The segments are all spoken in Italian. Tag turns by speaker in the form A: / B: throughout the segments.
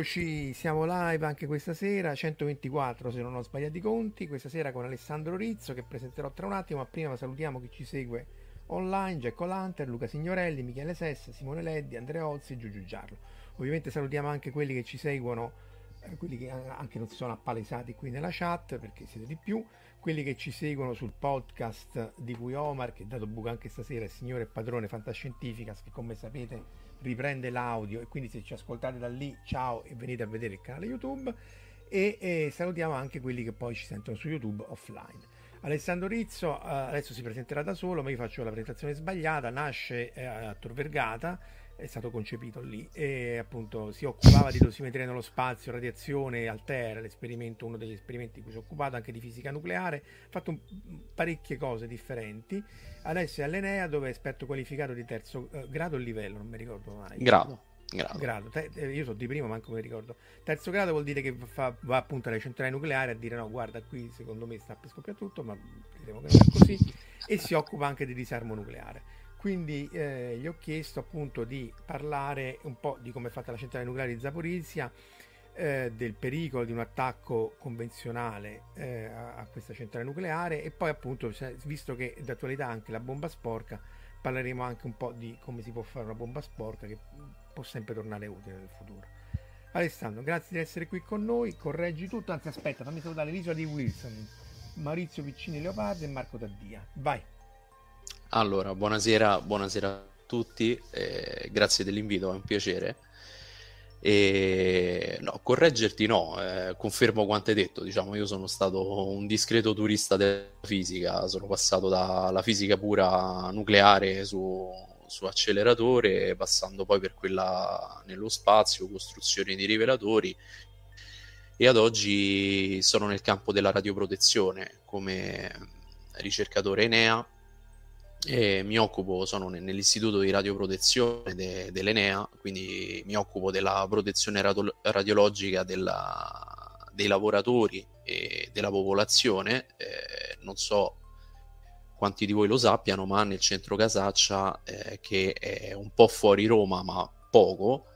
A: Eccoci, siamo live anche questa sera, 124 se non ho sbagliato i conti, questa sera con Alessandro Rizzo che presenterò tra un attimo, ma prima salutiamo chi ci segue online, Giacco Lanter, Luca Signorelli, Michele Sessa, Simone Leddi, Andrea Ozzi e Giugiu Giarlo. Ovviamente salutiamo anche quelli che ci seguono, eh, quelli che anche non si sono appalesati qui nella chat perché siete di più, quelli che ci seguono sul podcast di cui Omar, che è dato buco anche stasera, il signore e padrone Fantascientificas, che come sapete riprende l'audio e quindi se ci ascoltate da lì ciao e venite a vedere il canale YouTube e, e salutiamo anche quelli che poi ci sentono su YouTube offline. Alessandro Rizzo uh, adesso si presenterà da solo, ma io faccio la presentazione sbagliata, nasce eh, a Tor Vergata, è stato concepito lì e appunto si occupava di dosimetria nello spazio, radiazione, Altera, l'esperimento, uno degli esperimenti di cui si è occupato, anche di fisica nucleare, ha fatto parecchie cose differenti. Adesso è all'Enea dove è esperto qualificato di terzo eh, grado o livello, non mi ricordo mai.
B: Grado. Grado.
A: grado. Te, eh, io so di primo, manco mi ricordo. Terzo grado vuol dire che fa, va appunto alle centrali nucleari a dire no, guarda, qui secondo me sta per scoppiare tutto, ma vedremo che non è così. e si occupa anche di disarmo nucleare. Quindi eh, gli ho chiesto appunto di parlare un po' di come è fatta la centrale nucleare di Zaporizia, eh, del pericolo di un attacco convenzionale eh, a, questa centrale nucleare e poi appunto, visto che è d'attualità anche la bomba sporca, parleremo anche un po' di come si può fare una bomba sporca che può sempre tornare utile nel futuro. Alessandro, grazie di essere qui con noi, correggi tutto, anzi aspetta, fammi salutare l'isola di Wilson, Maurizio Piccini Leopardi e Marco Taddia. Vai!
B: Allora, buonasera, buonasera a tutti, eh, grazie dell'invito, è un piacere. E, no, correggerti no, eh, confermo quanto hai detto, diciamo, io sono stato un discreto turista della fisica, sono passato dalla fisica pura nucleare su, su acceleratore, passando poi per quella nello spazio, costruzione di rivelatori, e ad oggi sono nel campo della radioprotezione come ricercatore Enea e mi occupo, sono nell'istituto di radioprotezione de, dell'Enea, quindi mi occupo della protezione radio, radiologica della, dei lavoratori e della popolazione. Eh, non so quanti di voi lo sappiano, ma nel centro Casaccia, eh, che è un po' fuori Roma, ma poco,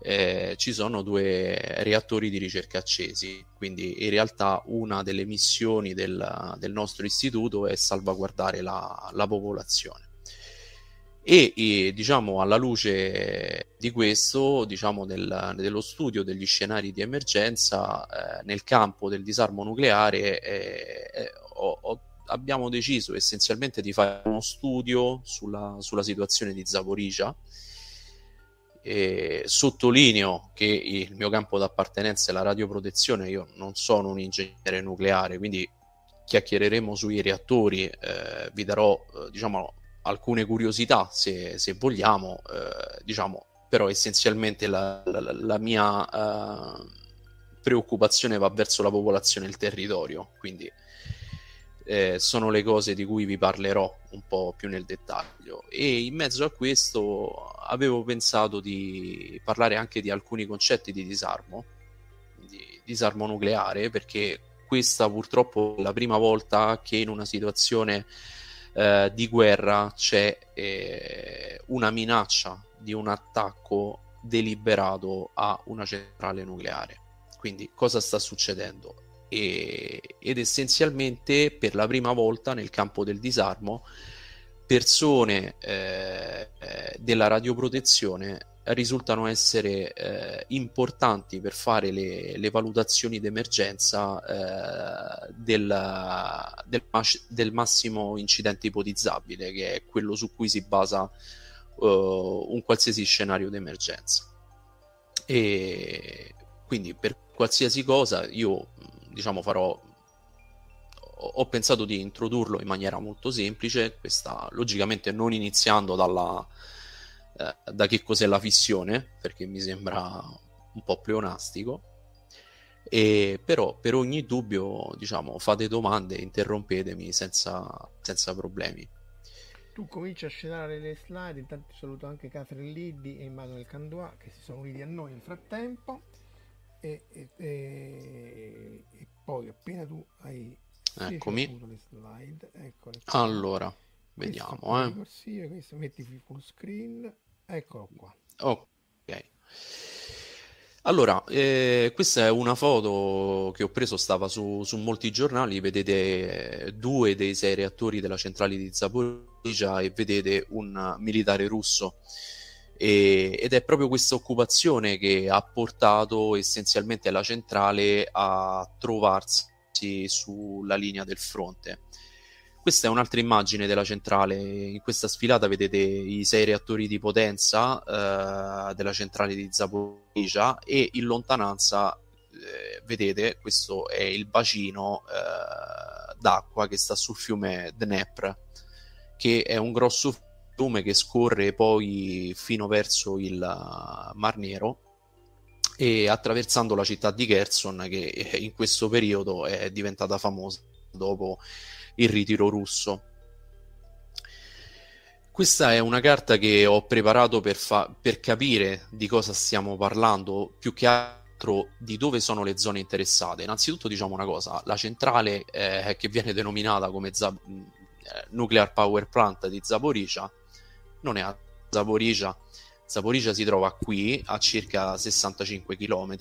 B: eh, ci sono due reattori di ricerca accesi, quindi in realtà una delle missioni del, del nostro istituto è salvaguardare la, la popolazione. E, e, diciamo alla luce di questo, diciamo del, dello studio degli scenari di emergenza eh, nel campo del disarmo nucleare, eh, eh, ho, ho, abbiamo deciso essenzialmente di fare uno studio sulla, sulla situazione di Zaporizia e sottolineo che il mio campo d'appartenenza è la radioprotezione, io non sono un ingegnere nucleare, quindi chiacchiereremo sui reattori, eh, vi darò eh, diciamo, alcune curiosità se, se vogliamo, eh, diciamo, però essenzialmente la, la, la mia eh, preoccupazione va verso la popolazione e il territorio, quindi eh, sono le cose di cui vi parlerò un po' più nel dettaglio. E in mezzo a questo avevo pensato di parlare anche di alcuni concetti di disarmo, di disarmo nucleare, perché questa purtroppo è la prima volta che in una situazione eh, di guerra c'è eh, una minaccia di un attacco deliberato a una centrale nucleare. Quindi cosa sta succedendo? E, ed essenzialmente per la prima volta nel campo del disarmo persone eh, eh, della radioprotezione risultano essere eh, importanti per fare le, le valutazioni d'emergenza eh, del, del, mas- del, massimo incidente ipotizzabile, che è quello su cui si basa uh, un qualsiasi scenario d'emergenza. E quindi per qualsiasi cosa io diciamo farò ho pensato di introdurlo in maniera molto semplice, questa logicamente non iniziando dalla, eh, da che cos'è la fissione, perché mi sembra un po' pleonastico, e però per ogni dubbio diciamo fate domande, interrompetemi senza, senza problemi.
A: Tu cominci a scenare le slide, intanto saluto anche Catherine Liddi e Emanuele Candua che si sono uniti a noi nel frattempo e, e, e, e poi appena tu hai
B: Eccomi. Allora, vediamo. Eh.
A: Corsia, questo metti full screen. Eccolo qua.
B: Ok. Allora, eh, questa è una foto che ho preso, stava su, su molti giornali, vedete eh, due dei sei reattori della centrale di Zaporizhia e vedete un militare russo. E, ed è proprio questa occupazione che ha portato essenzialmente la centrale a trovarsi sulla linea del fronte. Questa è un'altra immagine della centrale. In questa sfilata vedete i sei reattori di potenza eh, della centrale di Zaporizhia e in lontananza eh, vedete questo è il bacino eh, d'acqua che sta sul fiume Dnepr, che è un grosso fiume che scorre poi fino verso il Mar Nero e attraversando la città di Kherson che in questo periodo è diventata famosa dopo il ritiro russo. Questa è una carta che ho preparato per, fa- per capire di cosa stiamo parlando, più che altro di dove sono le zone interessate. Innanzitutto diciamo una cosa, la centrale eh, che viene denominata come Zab- eh, Nuclear Power Plant di Zaporizhia non è a Zaporizhia, Zaporizhia si trova qui a circa 65 km,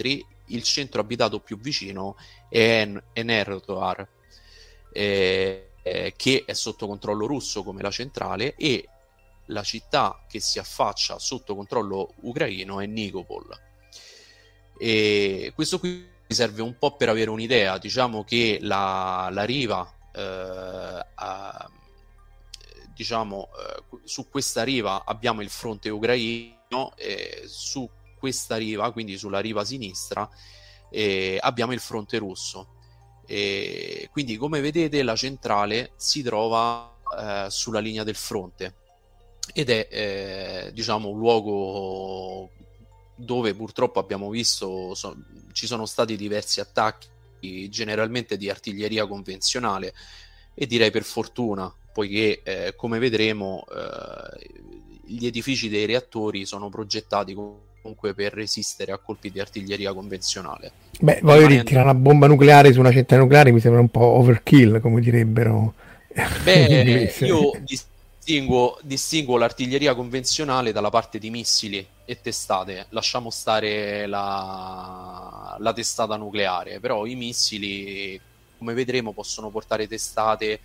B: il centro abitato più vicino è Enerodar, eh, eh, che è sotto controllo russo come la centrale e la città che si affaccia sotto controllo ucraino è Nikopol. E questo qui serve un po' per avere un'idea, diciamo che la, la riva eh, diciamo, eh, su questa riva abbiamo il fronte ucraino e su questa riva, quindi sulla riva sinistra, eh, abbiamo il fronte russo. E quindi, come vedete, la centrale si trova eh, sulla linea del fronte ed è, eh, diciamo, un luogo dove purtroppo abbiamo visto so, ci sono stati diversi attacchi, generalmente di artiglieria convenzionale e direi per fortuna poiché eh, come vedremo eh, gli edifici dei reattori sono progettati comunque per resistere a colpi di artiglieria convenzionale.
A: Beh, voglio dire, tirare una bomba nucleare su una centrale nucleare mi sembra un po' overkill, come direbbero.
B: Beh, io distinguo, distinguo l'artiglieria convenzionale dalla parte di missili e testate, lasciamo stare la, la testata nucleare, però i missili, come vedremo, possono portare testate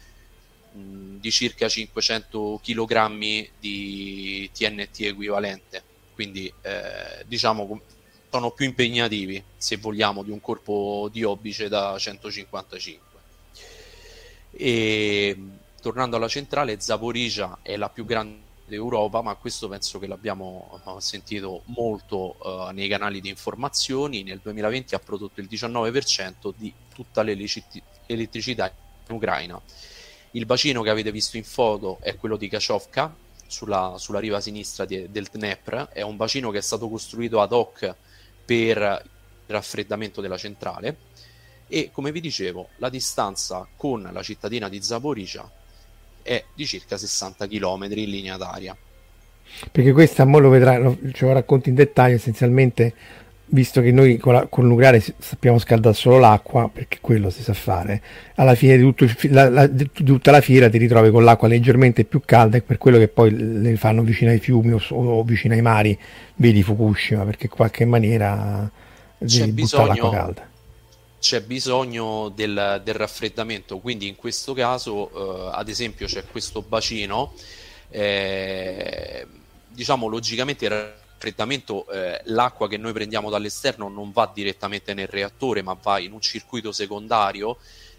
B: di circa 500 kg di TNT equivalente, quindi eh, diciamo sono più impegnativi se vogliamo di un corpo di obice da 155. E tornando alla centrale, Zaporizhia è la più grande d'Europa, ma questo penso che l'abbiamo uh, sentito molto uh, nei canali di informazioni. Nel 2020 ha prodotto il 19% di tutta l'elettricità in Ucraina il bacino che avete visto in foto è quello di Kachovka, sulla, sulla riva sinistra di, del Dnepr. È un bacino che è stato costruito ad hoc per il raffreddamento della centrale. E come vi dicevo, la distanza con la cittadina di Zaporizhia è di circa 60 km in linea d'aria.
A: Perché questa, mo lo vedrai, ce lo racconti in dettaglio, essenzialmente visto che noi con, la, con, il nucleare sappiamo scaldare solo l'acqua, perché quello si sa fare, alla fine di, tutto, la, la, di tutta la fiera ti ritrovi con l'acqua leggermente più calda e per quello che poi le fanno vicino ai fiumi o, o vicino ai mari, vedi Fukushima, perché in qualche maniera
B: devi buttare l'acqua calda. C'è bisogno del, del, raffreddamento, quindi in questo caso, eh, ad esempio, c'è questo bacino, eh, diciamo logicamente raffreddamento eh, l'acqua che noi prendiamo dall'esterno non va direttamente nel reattore ma va in un circuito secondario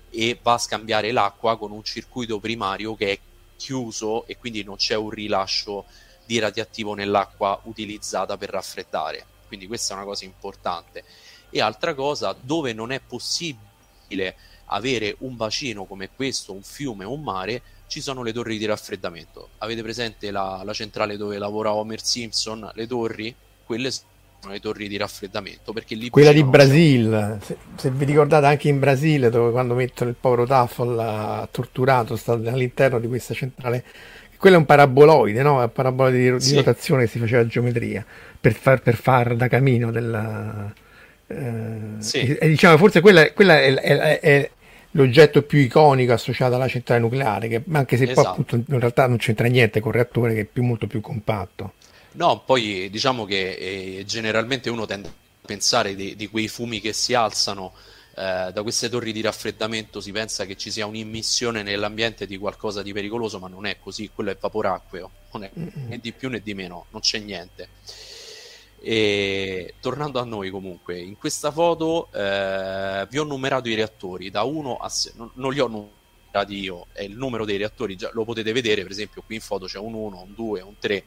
B: e va a scambiare l'acqua con un circuito primario che è chiuso e quindi non c'è un rilascio di di radioattivo nell'acqua utilizzata per raffreddare. Quindi questa è una cosa importante. E altra cosa, dove non è possibile avere un bacino come questo, un fiume o un mare, ci sono le torri di raffreddamento. Avete presente la, la centrale dove lavora Homer Simpson? Le torri? Quelle sono le torri di raffreddamento perché lì
A: quella di Brasile se, se, vi ricordate anche in Brasile dove quando mettono il povero Taffel torturato sta all'interno di questa centrale quello è un paraboloide no? un paraboloide di, sì. rotazione che si faceva a geometria per far, per far da camino della eh, sì. e, e, diciamo forse quella, quella è, è, è, l'oggetto più iconico associato alla centrale nucleare che anche se esatto. poi appunto in realtà non c'entra niente con il reattore che è più, molto più compatto
B: No, poi diciamo che eh, generalmente uno tende a pensare di, di quei fumi che si alzano eh, da queste torri di raffreddamento, si pensa che ci sia un'immissione nell'ambiente di qualcosa di pericoloso, ma non è così, quello è vaporacqueo, non è né di più né di meno, non c'è niente. E tornando a noi comunque, in questa foto eh, vi ho numerato i reattori da 1 a 6, non, non li ho numerati io, è il numero dei reattori, già lo potete vedere, per esempio qui in foto c'è un 1, un 2, un 3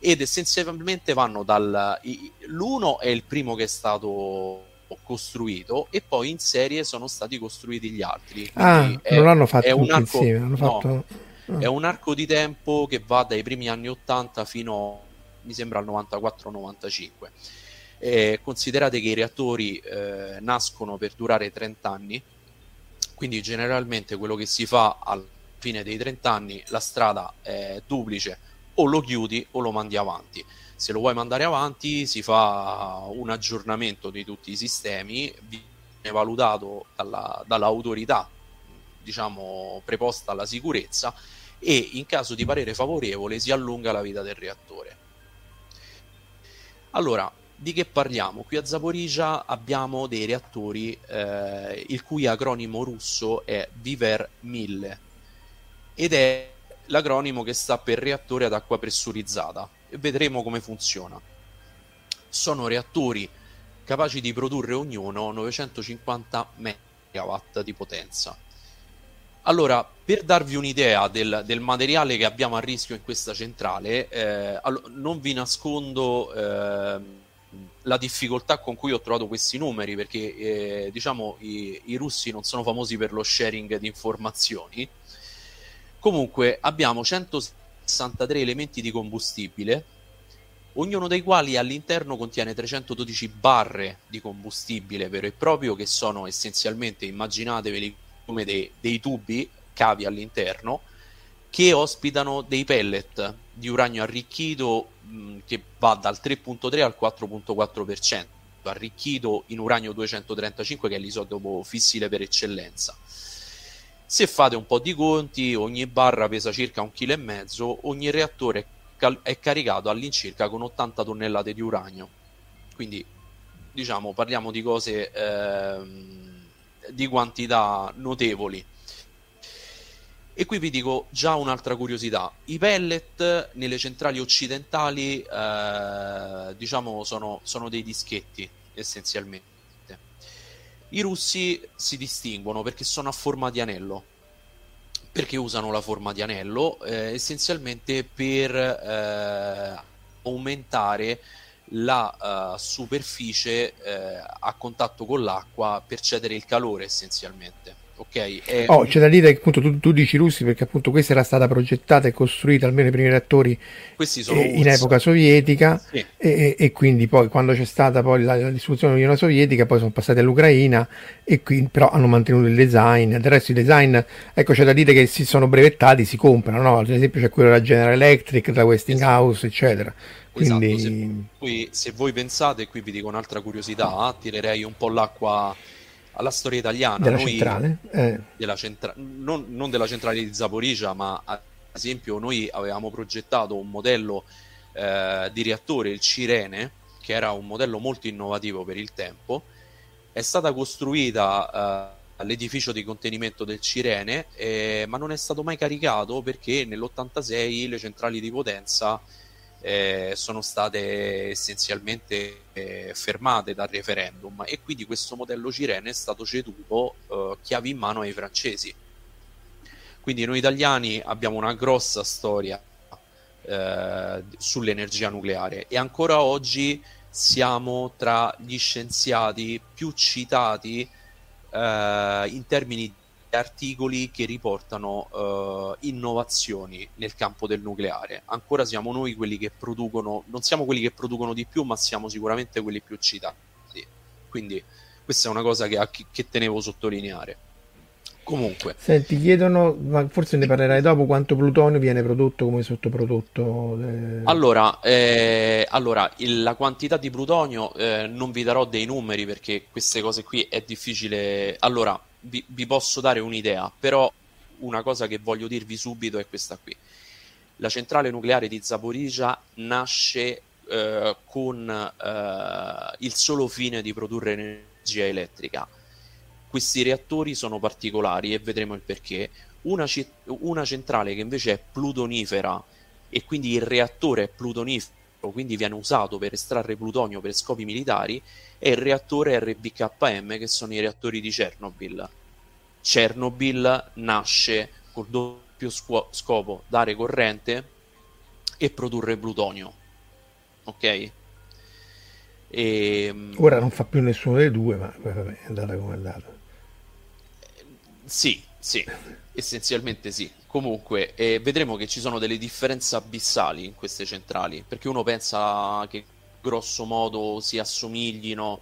B: ed essenzialmente vanno dal l'uno è il primo che è stato costruito e poi in serie sono stati costruiti gli altri
A: ah, è, non l'hanno fatto un arco, insieme fatto... no,
B: oh. è un arco di tempo che va dai primi anni 80 fino mi sembra al 94-95 eh, considerate che i reattori eh, nascono per durare 30 anni quindi generalmente quello che si fa alla fine dei 30 anni la strada è duplice o lo chiudi o lo mandi avanti. Se lo vuoi mandare avanti si fa un aggiornamento di tutti i sistemi, viene valutato dalla, dall'autorità diciamo preposta alla sicurezza e in caso di parere favorevole si allunga la vita del reattore. Allora, di che parliamo? Qui a Zaporizhia abbiamo dei reattori eh, il cui acronimo russo è Viver 1000 ed è l'acronimo che sta per reattore ad acqua pressurizzata vedremo come funziona. Sono reattori capaci di produrre ognuno 950 MW di potenza. Allora, per darvi un'idea del, del, materiale che abbiamo a rischio in questa centrale, eh, non vi nascondo eh, la difficoltà con cui ho trovato questi numeri, perché eh, diciamo i, i russi non sono famosi per lo sharing di informazioni, Comunque abbiamo 163 elementi di combustibile, ognuno dei quali all'interno contiene 312 barre di combustibile vero e proprio, che sono essenzialmente, immaginatevi come dei, dei tubi, cavi all'interno, che ospitano dei pellet di uranio arricchito mh, che va dal 3.3 al 4.4%, arricchito in uranio 235 che è l'isotopo fissile per eccellenza. Se fate un po' di conti, ogni barra pesa circa un chilo e mezzo, ogni reattore è caricato all'incirca con 80 tonnellate di uranio. Quindi, diciamo, parliamo di cose ehm, di quantità notevoli. E qui vi dico già un'altra curiosità. I pellet nelle centrali occidentali, eh, diciamo, sono, sono dei dischetti, essenzialmente i russi si distinguono perché sono a forma di anello. Perché usano la forma di anello? Eh, essenzialmente per eh, aumentare la uh, superficie eh, a contatto con l'acqua per cedere il calore essenzialmente ok?
A: È... Oh, c'è da dire che appunto tu, tu, dici russi perché appunto questa era stata progettata e costruita almeno i primi reattori eh, in epoca sovietica sì. e, e, quindi poi quando c'è stata poi la, la distribuzione dell'Unione Sovietica poi sono passati all'Ucraina e qui però hanno mantenuto il design del resto i design ecco c'è da dire che si sono brevettati si comprano no? ad esempio c'è quello della General Electric da Westinghouse eccetera quindi...
B: Esatto, se, poi, se voi pensate, qui vi dico un'altra curiosità, tirerei un po' l'acqua alla storia italiana.
A: Della noi, centrale? Eh.
B: Della centra- non, non, della centrale di Zaporizia, ma ad esempio noi avevamo progettato un modello eh, di reattore, il Cirene, che era un modello molto innovativo per il tempo. È stata costruita eh, l'edificio di contenimento del Cirene, eh, ma non è stato mai caricato perché nell'86 le centrali di potenza eh, sono state essenzialmente eh, fermate dal referendum e quindi questo modello Cirene è stato ceduto eh, chiavi in mano ai francesi. Quindi noi italiani abbiamo una grossa storia eh, sull'energia nucleare e ancora oggi siamo tra gli scienziati più citati eh, in termini di articoli che riportano eh, innovazioni nel campo del nucleare. Ancora siamo noi quelli che producono, non siamo quelli che producono di più, ma siamo sicuramente quelli più citati. Quindi questa è una cosa che, che tenevo a sottolineare. Comunque.
A: Senti, chiedono, ma forse ne parlerai dopo, quanto plutonio viene prodotto come sottoprodotto?
B: Eh... Allora, eh, allora il, la quantità di plutonio eh, non vi darò dei numeri perché queste cose qui è difficile. Allora, vi, vi posso dare un'idea, però una cosa che voglio dirvi subito è questa qui. La centrale nucleare di Zaporizhia nasce eh, con eh, il solo fine di produrre energia elettrica questi reattori sono particolari e vedremo il perché. Una, c- una centrale che invece è plutonifera e quindi il reattore è plutonifero, quindi viene usato per estrarre plutonio per scopi militari, è il reattore RBKM, che sono i reattori di Chernobyl. Chernobyl nasce col doppio scu- scopo dare corrente e produrre plutonio. Ok? E...
A: Ehm, Ora non fa più nessuno dei due, ma vabbè, è andata come è andata.
B: Sì, sì, essenzialmente sì. Comunque, eh, vedremo che ci sono delle differenze abissali in queste centrali, perché uno pensa che grosso modo si assomiglino,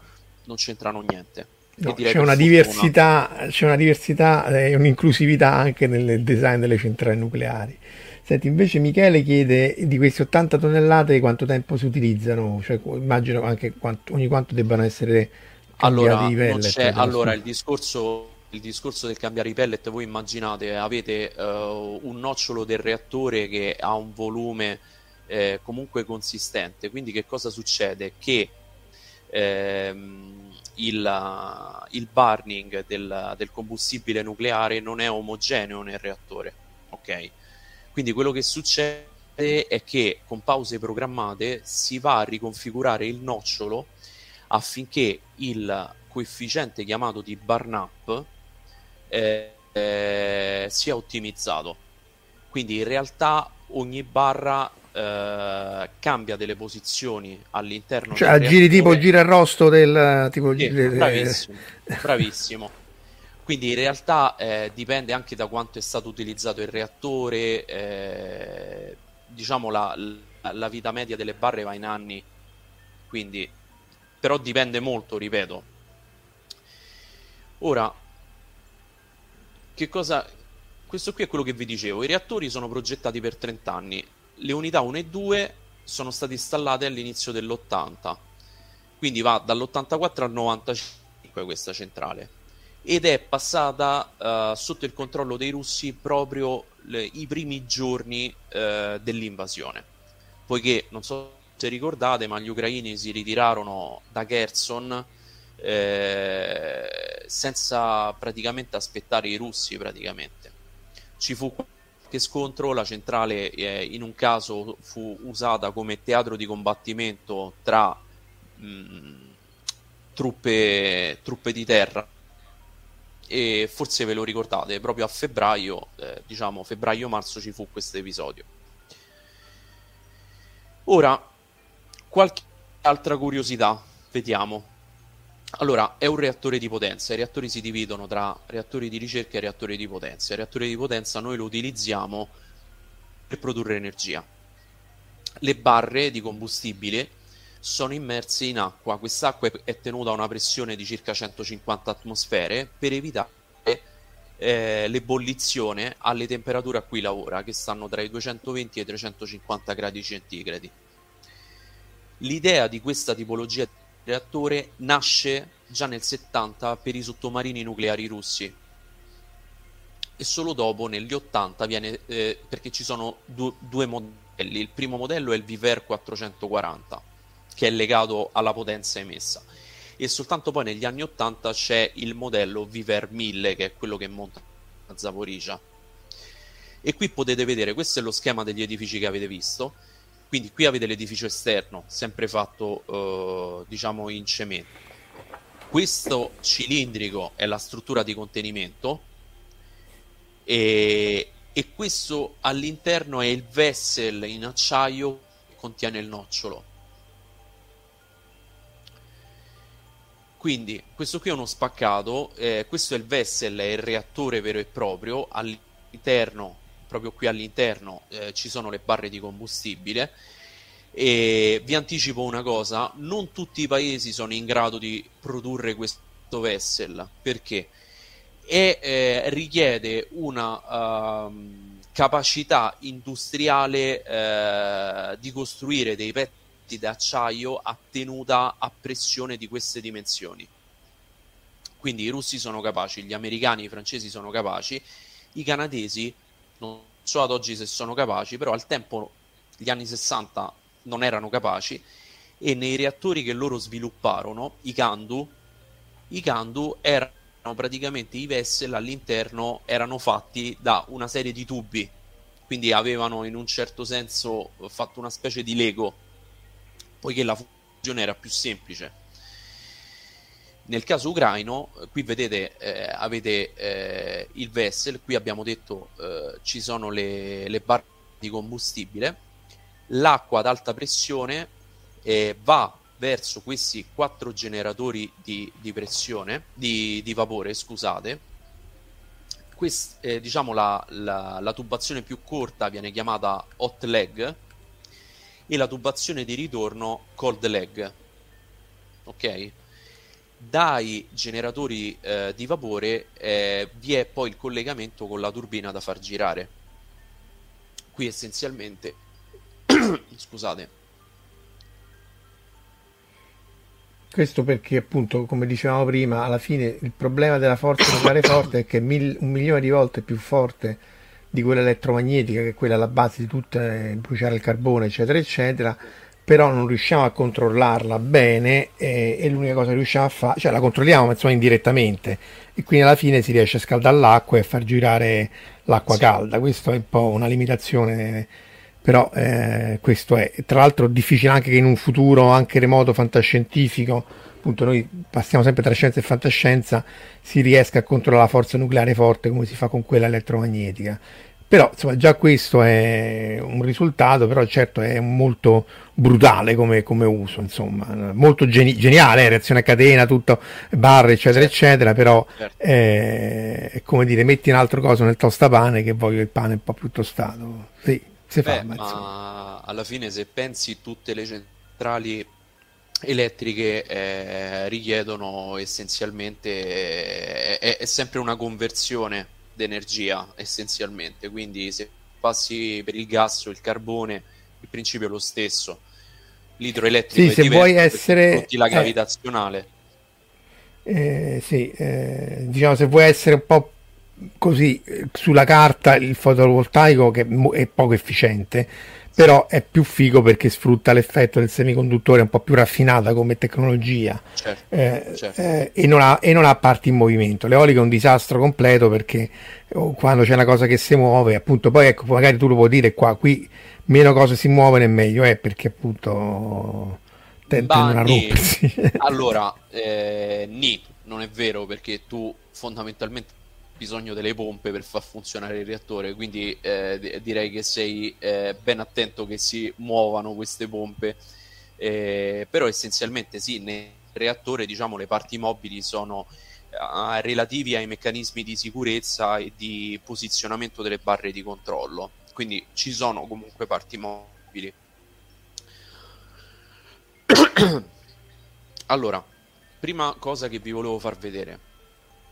B: non c'entrano niente.
A: No, c'è, una diversità, c'è una diversità e un'inclusività anche nel design delle centrali nucleari. Senti, invece Michele chiede di queste 80 tonnellate quanto tempo si utilizzano, cioè, immagino anche quanto, ogni quanto debbano essere
B: allora, i pellet. Allora, il discorso il discorso del cambiare i pellet, voi immaginate, avete uh, un nocciolo del reattore che ha un volume eh, comunque consistente, quindi che cosa succede? Che ehm, il, il, burning del, del, combustibile nucleare non è omogeneo nel reattore, ok? Quindi quello che succede è che con pause programmate si va a riconfigurare il nocciolo affinché il coefficiente chiamato di burn up eh, eh, sia ottimizzato. Quindi in realtà ogni barra eh, cambia delle posizioni all'interno
A: cioè giri tipo gira arrosto del tipo
B: sì, bravissimo, bravissimo. quindi in realtà eh, dipende anche da quanto è stato utilizzato il reattore eh, diciamo la, la, vita media delle barre va in anni quindi però dipende molto ripeto ora che cosa... Questo qui è quello che vi dicevo. I reattori sono progettati per 30 anni. Le unità 1 e 2 sono state installate all'inizio dell'80. Quindi va dall'84 al 95 questa centrale. Ed è passata uh, sotto il controllo dei russi proprio le, i primi giorni uh, dell'invasione. Poiché, non so se ricordate, ma gli ucraini si ritirarono da Kherson eh, senza praticamente aspettare i russi praticamente. Ci fu qualche scontro, la centrale eh, in un caso fu usata come teatro di combattimento tra mh, mm, truppe, truppe di terra e forse ve lo ricordate, proprio a febbraio, eh, diciamo febbraio-marzo ci fu questo episodio. Ora, qualche altra curiosità, vediamo. Allora, è un reattore di potenza. I reattori si dividono tra reattori di ricerca e reattori di potenza. Il reattore di potenza noi lo utilizziamo per produrre energia. Le barre di combustibile sono immerse in acqua. Quest'acqua è tenuta a una pressione di circa 150 atmosfere per evitare eh, l'ebollizione alle temperature a cui lavora, che stanno tra i 220 e i 350 gradi centigradi. L'idea di questa tipologia di reattore nasce già nel 70 per i sottomarini nucleari russi. E solo dopo negli 80 viene eh, perché ci sono du- due modelli. Il primo modello è il Viver 440 che è legato alla potenza emessa. E soltanto poi negli anni 80 c'è il modello Viver 1000 che è quello che monta a Zaporizhia. E qui potete vedere questo è lo schema degli edifici che avete visto quindi qui avete l'edificio esterno, sempre fatto eh, diciamo in cemento. Questo cilindrico è la struttura di contenimento e e questo all'interno è il vessel in acciaio che contiene il nocciolo. Quindi questo qui è uno spaccato, eh, questo è il vessel, è il reattore vero e proprio, all'interno, proprio qui all'interno eh, ci sono le barre di combustibile e vi anticipo una cosa, non tutti i paesi sono in grado di produrre questo vessel, perché? e eh, richiede una uh, capacità industriale uh, di costruire dei pezzi d'acciaio a tenuta a pressione di queste dimensioni. Quindi i russi sono capaci, gli americani, i francesi sono capaci, i canadesi non so ad oggi se sono capaci, però al tempo, gli anni 60, non erano capaci e nei reattori che loro svilupparono, i Candu, i Candu erano praticamente i vessel all'interno erano fatti da una serie di tubi, quindi avevano in un certo senso fatto una specie di Lego, poiché la funzione era più semplice. Nel caso ucraino, qui vedete, eh, avete eh, il vessel, qui abbiamo detto eh, ci sono le, le barre di combustibile, l'acqua ad alta pressione eh, va verso questi quattro generatori di, di pressione, di, di, vapore, scusate. Quest, eh, diciamo la, la, la, tubazione più corta viene chiamata hot leg e la tubazione di ritorno cold leg. Ok? Dai generatori eh, di vapore eh, vi è poi il collegamento con la turbina da far girare. Qui essenzialmente, scusate,
A: Questo perché appunto, come dicevamo prima, alla fine il problema della forza nucleare forte è che è mil- un milione di volte più forte di quella elettromagnetica, che è quella alla base di tutto, eh, bruciare il carbone, eccetera, eccetera, però non riusciamo a controllarla bene e, e l'unica cosa che riusciamo a fare, cioè la controlliamo ma insomma indirettamente e quindi alla fine si riesce a scaldare l'acqua e a far girare l'acqua sì. calda, questo è un po' una limitazione però eh, questo è. Tra l'altro difficile anche che in un futuro anche remoto fantascientifico appunto noi passiamo sempre tra scienza e fantascienza si riesca a controllare la forza nucleare forte come si fa con quella elettromagnetica però insomma già questo è un risultato però certo è molto brutale come, come uso insomma molto geni- geniale eh, reazione a catena tutto barre eccetera certo. eccetera però certo. eh, è come dire metti un altro coso nel tostapane che voglio il pane un po' più tostato sì
B: si Beh, fa, ma alla fine se pensi tutte le centrali elettriche eh, richiedono essenzialmente eh, è, sempre una conversione d'energia essenzialmente. Quindi se passi per il gas o il carbone il principio è lo stesso. L'idroelettrico
A: sì, se vuoi essere
B: la eh, gravitazionale.
A: Eh, sì, eh, diciamo se vuoi essere un po' così sulla carta il fotovoltaico che è poco efficiente però è più figo perché sfrutta l'effetto del semiconduttore un po' più raffinata come tecnologia certo, eh, certo. Eh, e, non ha, e, non ha, parti in movimento. L'eolico è un disastro completo perché oh, quando c'è una cosa che si muove, appunto, poi ecco, magari tu lo puoi dire qua, qui meno cose si muovono e meglio è perché appunto
B: tendono a rompersi. allora, eh, ni, non è vero perché tu fondamentalmente bisogno delle pompe per far funzionare il reattore, quindi eh, direi che sei eh, ben attento che si muovano queste pompe, eh, però essenzialmente sì, nel reattore diciamo le parti mobili sono uh, relativi ai meccanismi di sicurezza e di posizionamento delle barre di controllo, quindi ci sono comunque parti mobili. allora, prima cosa che vi volevo far vedere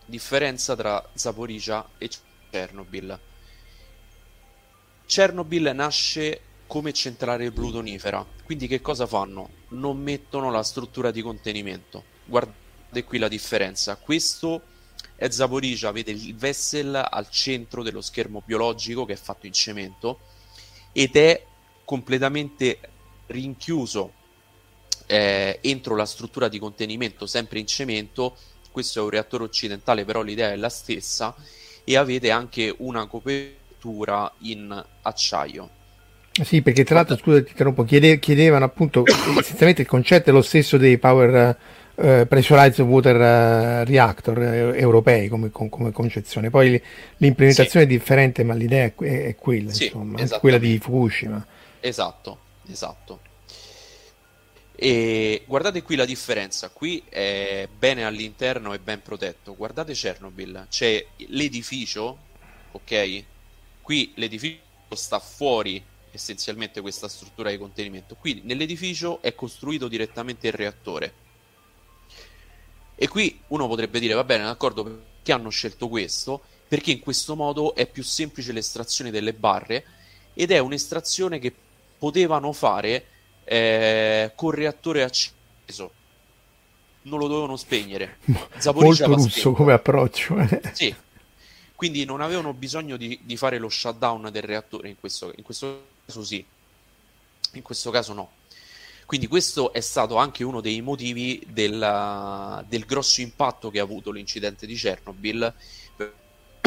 B: differenza tra Zaporizhia e Chernobyl. Chernobyl nasce come centrale plutonifera, quindi che cosa fanno? Non mettono la struttura di contenimento. Guardate qui la differenza. Questo è Zaporizhia, vede il vessel al centro dello schermo biologico che è fatto in cemento ed è completamente rinchiuso eh, entro la struttura di contenimento sempre in cemento questo è un reattore occidentale, però l'idea è la stessa, e avete anche una copertura in acciaio.
A: Sì, perché tra l'altro, scusa ti interrompo, chiede, chiedevano appunto, essenzialmente il concetto è lo stesso dei power eh, pressurized water eh, reactor eh, europei come, come, concezione. Poi l'implementazione sì. è differente, ma l'idea è, è quella, sì, insomma, è quella di Fukushima.
B: Esatto, esatto. E guardate qui la differenza, qui è bene all'interno e ben protetto. Guardate Chernobyl, c'è l'edificio, ok? Qui l'edificio sta fuori essenzialmente questa struttura di contenimento. Qui nell'edificio è costruito direttamente il reattore. E qui uno potrebbe dire, va bene, d'accordo, perché hanno scelto questo? Perché in questo modo è più semplice l'estrazione delle barre ed è un'estrazione che potevano fare eh, con reattore acceso. Non lo dovevano spegnere.
A: Zaporizia Molto russo come approccio. Eh.
B: Sì, quindi non avevano bisogno di, di fare lo shutdown del reattore in questo, in questo caso sì, in questo caso no. Quindi questo è stato anche uno dei motivi del, del grosso impatto che ha avuto l'incidente di Chernobyl,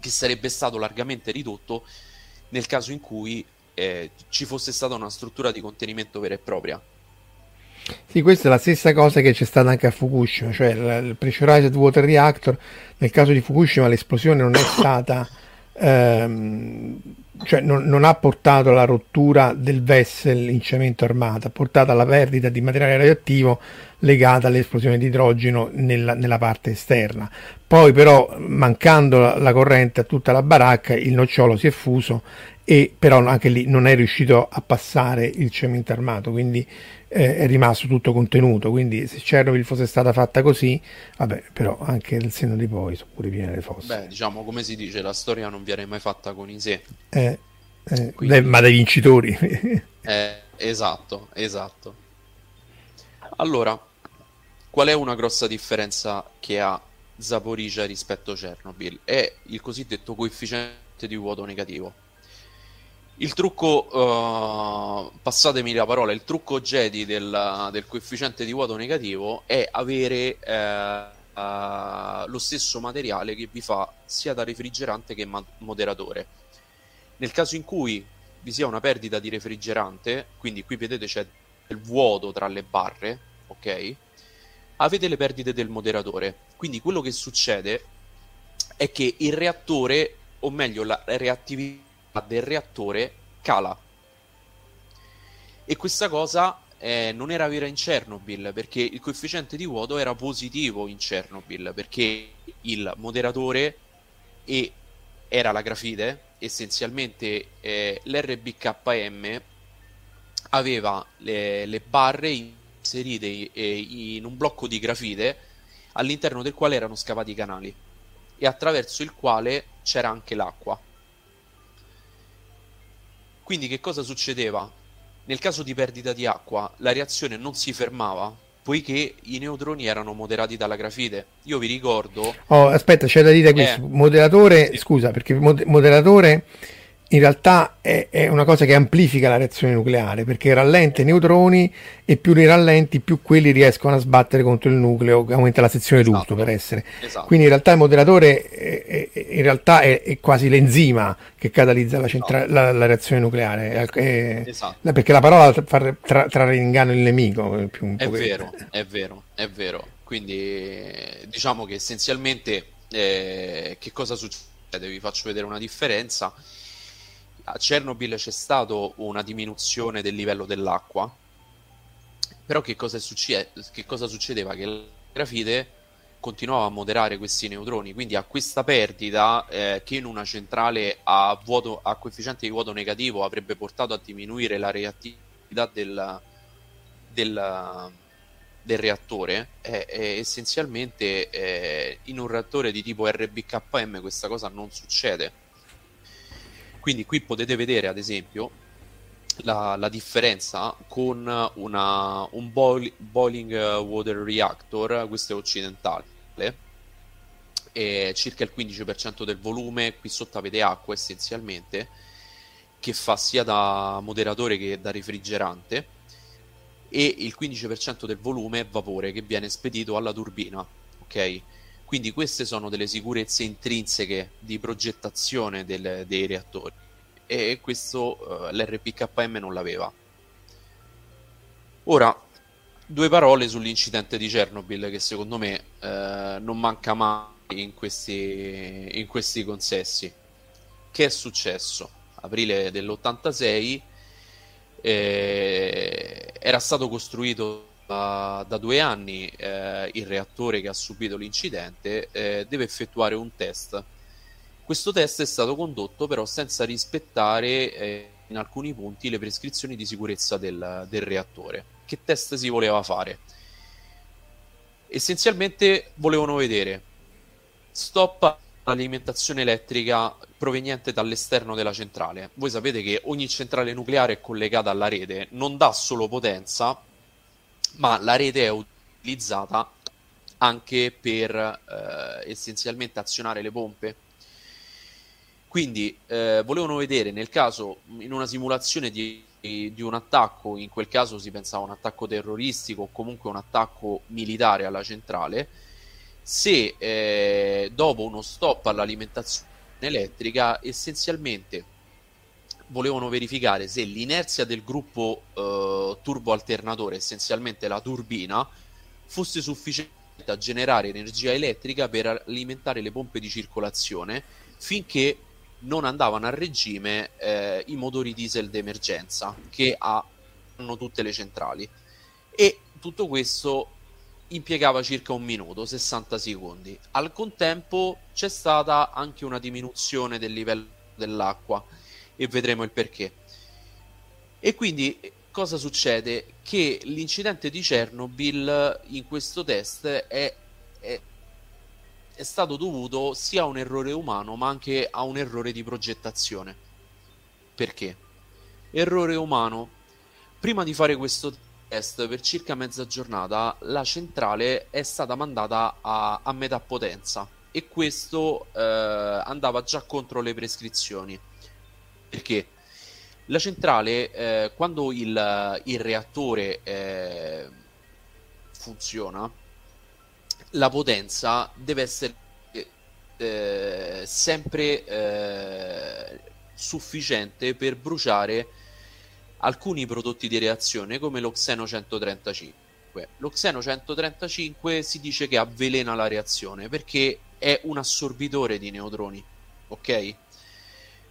B: che sarebbe stato largamente ridotto nel caso in cui eh, ci fosse stata una struttura di contenimento vera e propria.
A: Sì, questa è la stessa cosa che c'è stata anche a Fukushima, cioè il pressurized water reactor, nel caso di Fukushima l'esplosione non è stata, ehm, cioè non, non, ha portato alla rottura del vessel in cemento armato, ha portato alla perdita di materiale radioattivo legata all'esplosione di idrogeno nella, nella parte esterna. Poi però, mancando la, la corrente a tutta la baracca, il nocciolo si è fuso e però anche lì non è riuscito a passare il cemento armato, quindi eh, è rimasto tutto contenuto. Quindi se Chernobyl fosse stata fatta così, vabbè, però anche il senno di poi sono pure piene le fosse.
B: Beh, diciamo come si dice, la storia non viene mai fatta con i sé.
A: Eh, eh, quindi... ma dai vincitori.
B: eh, esatto, esatto. Allora, qual è una grossa differenza che ha Zaporizhia rispetto a Chernobyl? È il cosiddetto coefficiente di vuoto negativo il trucco, uh, passatemi la parola, il trucco Jedi del, del, coefficiente di vuoto negativo è avere uh, uh, lo stesso materiale che vi fa sia da refrigerante che ma- moderatore. Nel caso in cui vi sia una perdita di refrigerante, quindi qui vedete c'è il vuoto tra le barre, ok? Avete le perdite del moderatore. Quindi quello che succede è che il reattore, o meglio la reattività del reattore cala. E questa cosa eh, non era vera in Chernobyl perché il coefficiente di vuoto era positivo in Chernobyl perché il moderatore e era la grafite essenzialmente eh, l'RBKM aveva le, le barre inserite eh, in un blocco di grafite all'interno del quale erano scavati i canali e attraverso il quale c'era anche l'acqua quindi che cosa succedeva? Nel caso di perdita di acqua, la reazione non si fermava poiché i neutroni erano moderati dalla grafite. Io vi ricordo...
A: Oh, aspetta, c'è da dire questo. Eh, moderatore, sì. scusa, perché moderatore in realtà è, è, una cosa che amplifica la reazione nucleare perché rallenta i neutroni e più li rallenti più quelli riescono a sbattere contro il nucleo aumenta la sezione esatto. d'urto per essere esatto. quindi in realtà il moderatore è, è, in realtà è, quasi l'enzima che catalizza la, centra- esatto. la, la reazione nucleare esatto. perché la parola fa tra, trarre in inganno il nemico
B: è vero è vero è vero quindi diciamo che essenzialmente eh, che cosa succede vi faccio vedere una differenza a Chernobyl c'è stata una diminuzione del livello dell'acqua, però che cosa, succede, che cosa succedeva? Che la grafite continuava a moderare questi neutroni, quindi a questa perdita eh, che in una centrale a, vuoto, a coefficiente di vuoto negativo avrebbe portato a diminuire la reattività del, del, del reattore, eh, eh, essenzialmente eh, in un reattore di tipo RBKM questa cosa non succede quindi qui potete vedere ad esempio la, la differenza con una, un boil, boiling water reactor, questo è occidentale, circa il 15% del volume, qui sotto avete acqua essenzialmente, che fa sia da moderatore che da refrigerante, e il 15% del volume è vapore che viene spedito alla turbina, ok? Quindi queste sono delle sicurezze intrinseche di progettazione del, dei reattori e questo uh, l'RPKM non l'aveva. Ora, due parole sull'incidente di Chernobyl che secondo me eh, non manca mai in questi, in questi consessi. Che è successo? Aprile dell'86 eh, era stato costruito da, due anni eh, il reattore che ha subito l'incidente eh, deve effettuare un test. Questo test è stato condotto però senza rispettare eh, in alcuni punti le prescrizioni di sicurezza del, del reattore. Che test si voleva fare? Essenzialmente volevano vedere stop all'alimentazione elettrica proveniente dall'esterno della centrale. Voi sapete che ogni centrale nucleare è collegata alla rete, non dà solo potenza, ma la rete è utilizzata anche per eh, essenzialmente azionare le pompe. Quindi eh, volevano vedere nel caso, in una simulazione di, di, un attacco, in quel caso si pensava un attacco terroristico o comunque un attacco militare alla centrale, se eh, dopo uno stop all'alimentazione elettrica essenzialmente volevano verificare se l'inerzia del gruppo eh, turbo alternatore, essenzialmente la turbina, fosse sufficiente a generare energia elettrica per alimentare le pompe di circolazione finché non andavano a regime eh, i motori diesel d'emergenza che hanno tutte le centrali. E tutto questo impiegava circa un minuto, 60 secondi. Al contempo c'è stata anche una diminuzione del livello dell'acqua e vedremo il perché. E quindi cosa succede? Che l'incidente di Chernobyl in questo test è, è, è stato dovuto sia a un errore umano ma anche a un errore di progettazione. Perché? Errore umano. Prima di fare questo test test per circa mezza giornata la centrale è stata mandata a, a metà potenza e questo eh, andava già contro le prescrizioni perché la centrale eh, quando il, il reattore eh, funziona la potenza deve essere eh, sempre eh, sufficiente per bruciare alcuni prodotti di reazione come lo Xeno 135. Lo Xeno 135 si dice che avvelena la reazione perché è un assorbitore di neutroni, ok?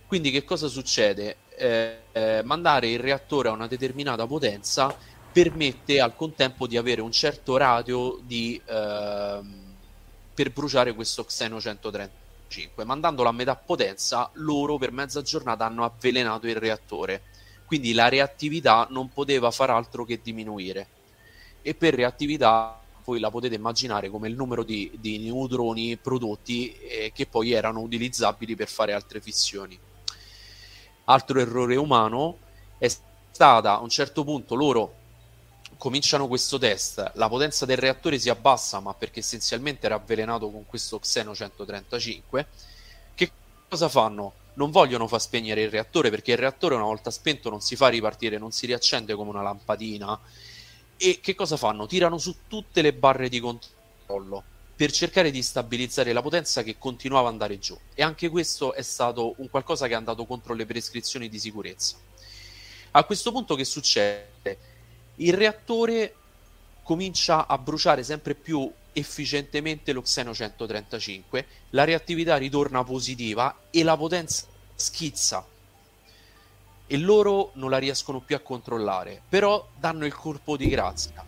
B: Quindi che cosa succede? Eh, eh, mandare il reattore a una determinata potenza permette al contempo di avere un certo radio di, eh, per bruciare questo Xeno 135. Mandandolo a metà potenza, loro per mezza giornata hanno avvelenato il reattore quindi la reattività non poteva far altro che diminuire e per reattività voi la potete immaginare come il numero di, di neutroni prodotti eh, che poi erano utilizzabili per fare altre fissioni. Altro errore umano è stata a un certo punto loro cominciano questo test, la potenza del reattore si abbassa, ma perché essenzialmente era avvelenato con questo Xeno 135. Che cosa fanno? non vogliono far spegnere il reattore perché il reattore una volta spento non si fa ripartire, non si riaccende come una lampadina. E che cosa fanno? Tirano su tutte le barre di controllo per cercare di stabilizzare la potenza che continuava ad andare giù. E anche questo è stato un qualcosa che è andato contro le prescrizioni di sicurezza. A questo punto che succede? Il reattore comincia a bruciare sempre più efficientemente lo Xeno 135, la reattività ritorna positiva e la potenza schizza. E loro non la riescono più a controllare, però danno il colpo di grazia.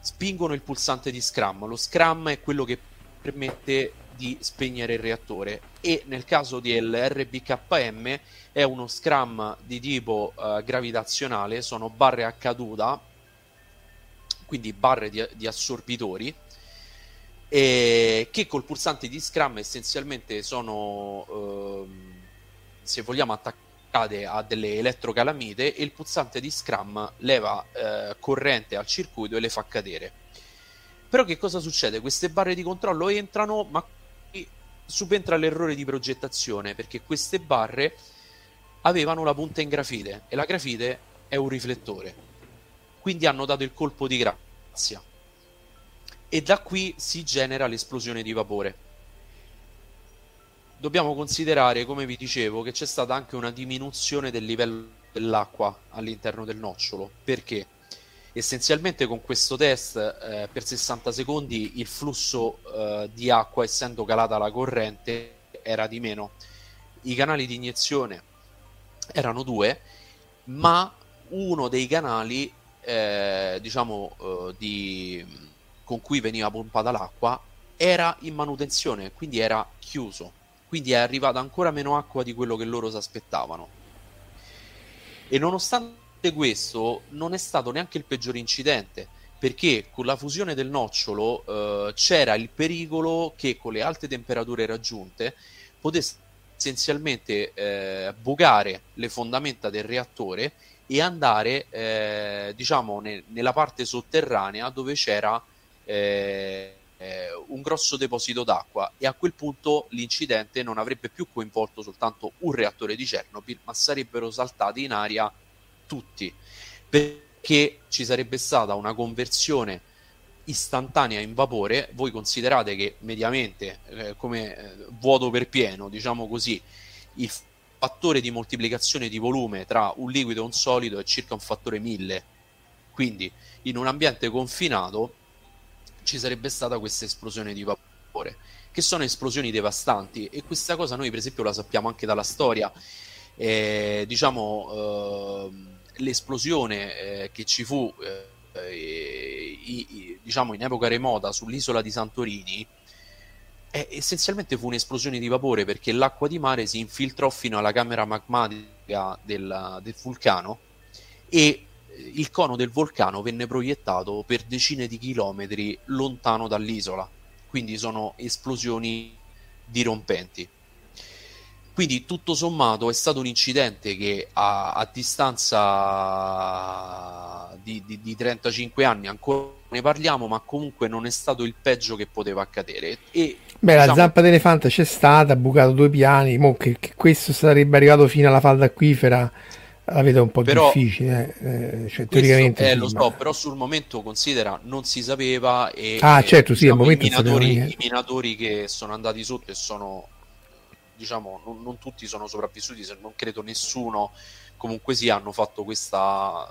B: Spingono il pulsante di Scrum. Lo Scrum è quello che permette di spegnere il reattore e nel caso del RBKM è uno Scrum di tipo uh, gravitazionale, sono barre a caduta, quindi barre di, di assorbitori che col pulsante di Scrum essenzialmente sono, ehm, se vogliamo, attaccate a delle elettrocalamite e il pulsante di Scrum leva eh, corrente al circuito e le fa cadere. Però che cosa succede? Queste barre di controllo entrano, ma subentra l'errore di progettazione perché queste barre avevano la punta in grafite e la grafite è un riflettore. Quindi hanno dato il colpo di grazia e da qui si genera l'esplosione di vapore. Dobbiamo considerare, come vi dicevo, che c'è stata anche una diminuzione del livello dell'acqua all'interno del nocciolo. Perché? Essenzialmente con questo test eh, per 60 secondi il flusso eh, di acqua, essendo calata la corrente, era di meno. I canali di iniezione erano due, ma uno dei canali eh, diciamo, eh, di, con cui veniva pompata l'acqua era in manutenzione, quindi era chiuso. Quindi è arrivata ancora meno acqua di quello che loro si aspettavano. E nonostante questo, non è stato neanche il peggior incidente, perché con la fusione del nocciolo eh, c'era il pericolo che con le alte temperature raggiunte potesse essenzialmente eh, bucare le fondamenta del reattore e andare eh, diciamo ne, nella parte sotterranea dove c'era eh, eh, un grosso deposito d'acqua e a quel punto l'incidente non avrebbe più coinvolto soltanto un reattore di Chernobyl ma sarebbero saltati in aria tutti perché ci sarebbe stata una conversione istantanea in vapore, voi considerate che mediamente eh, come eh, vuoto per pieno, diciamo così, il fattore di moltiplicazione di volume tra un liquido e un solido è circa un fattore 1000. Quindi in un ambiente confinato ci sarebbe stata questa esplosione di vapore, che sono esplosioni devastanti e questa cosa noi per esempio la sappiamo anche dalla storia. Eh, diciamo eh, l'esplosione che ci fu eh, i, i, diciamo in epoca remota sull'isola di Santorini eh, essenzialmente fu un'esplosione di vapore perché l'acqua di mare si infiltrò fino alla camera magmatica del, del vulcano e il cono del vulcano venne proiettato per decine di chilometri lontano dall'isola quindi sono esplosioni dirompenti quindi tutto sommato è stato un incidente che a, a distanza di, di, di, 35 anni ancora ne parliamo, ma comunque non è stato il peggio che poteva accadere. E,
A: Beh, diciamo... la zampa d'elefante c'è stata, ha bucato due piani, mo che, che questo sarebbe arrivato fino alla falda acquifera la vedo un po' però, difficile, eh, cioè, teoricamente.
B: Eh, sì, lo so, però sul momento considera non si sapeva e
A: ah, certo, sì,
B: diciamo,
A: i,
B: minatori, i minatori che sono andati sotto e sono diciamo, non, non, tutti sono sopravvissuti, se non credo nessuno, comunque sia, hanno fatto questa...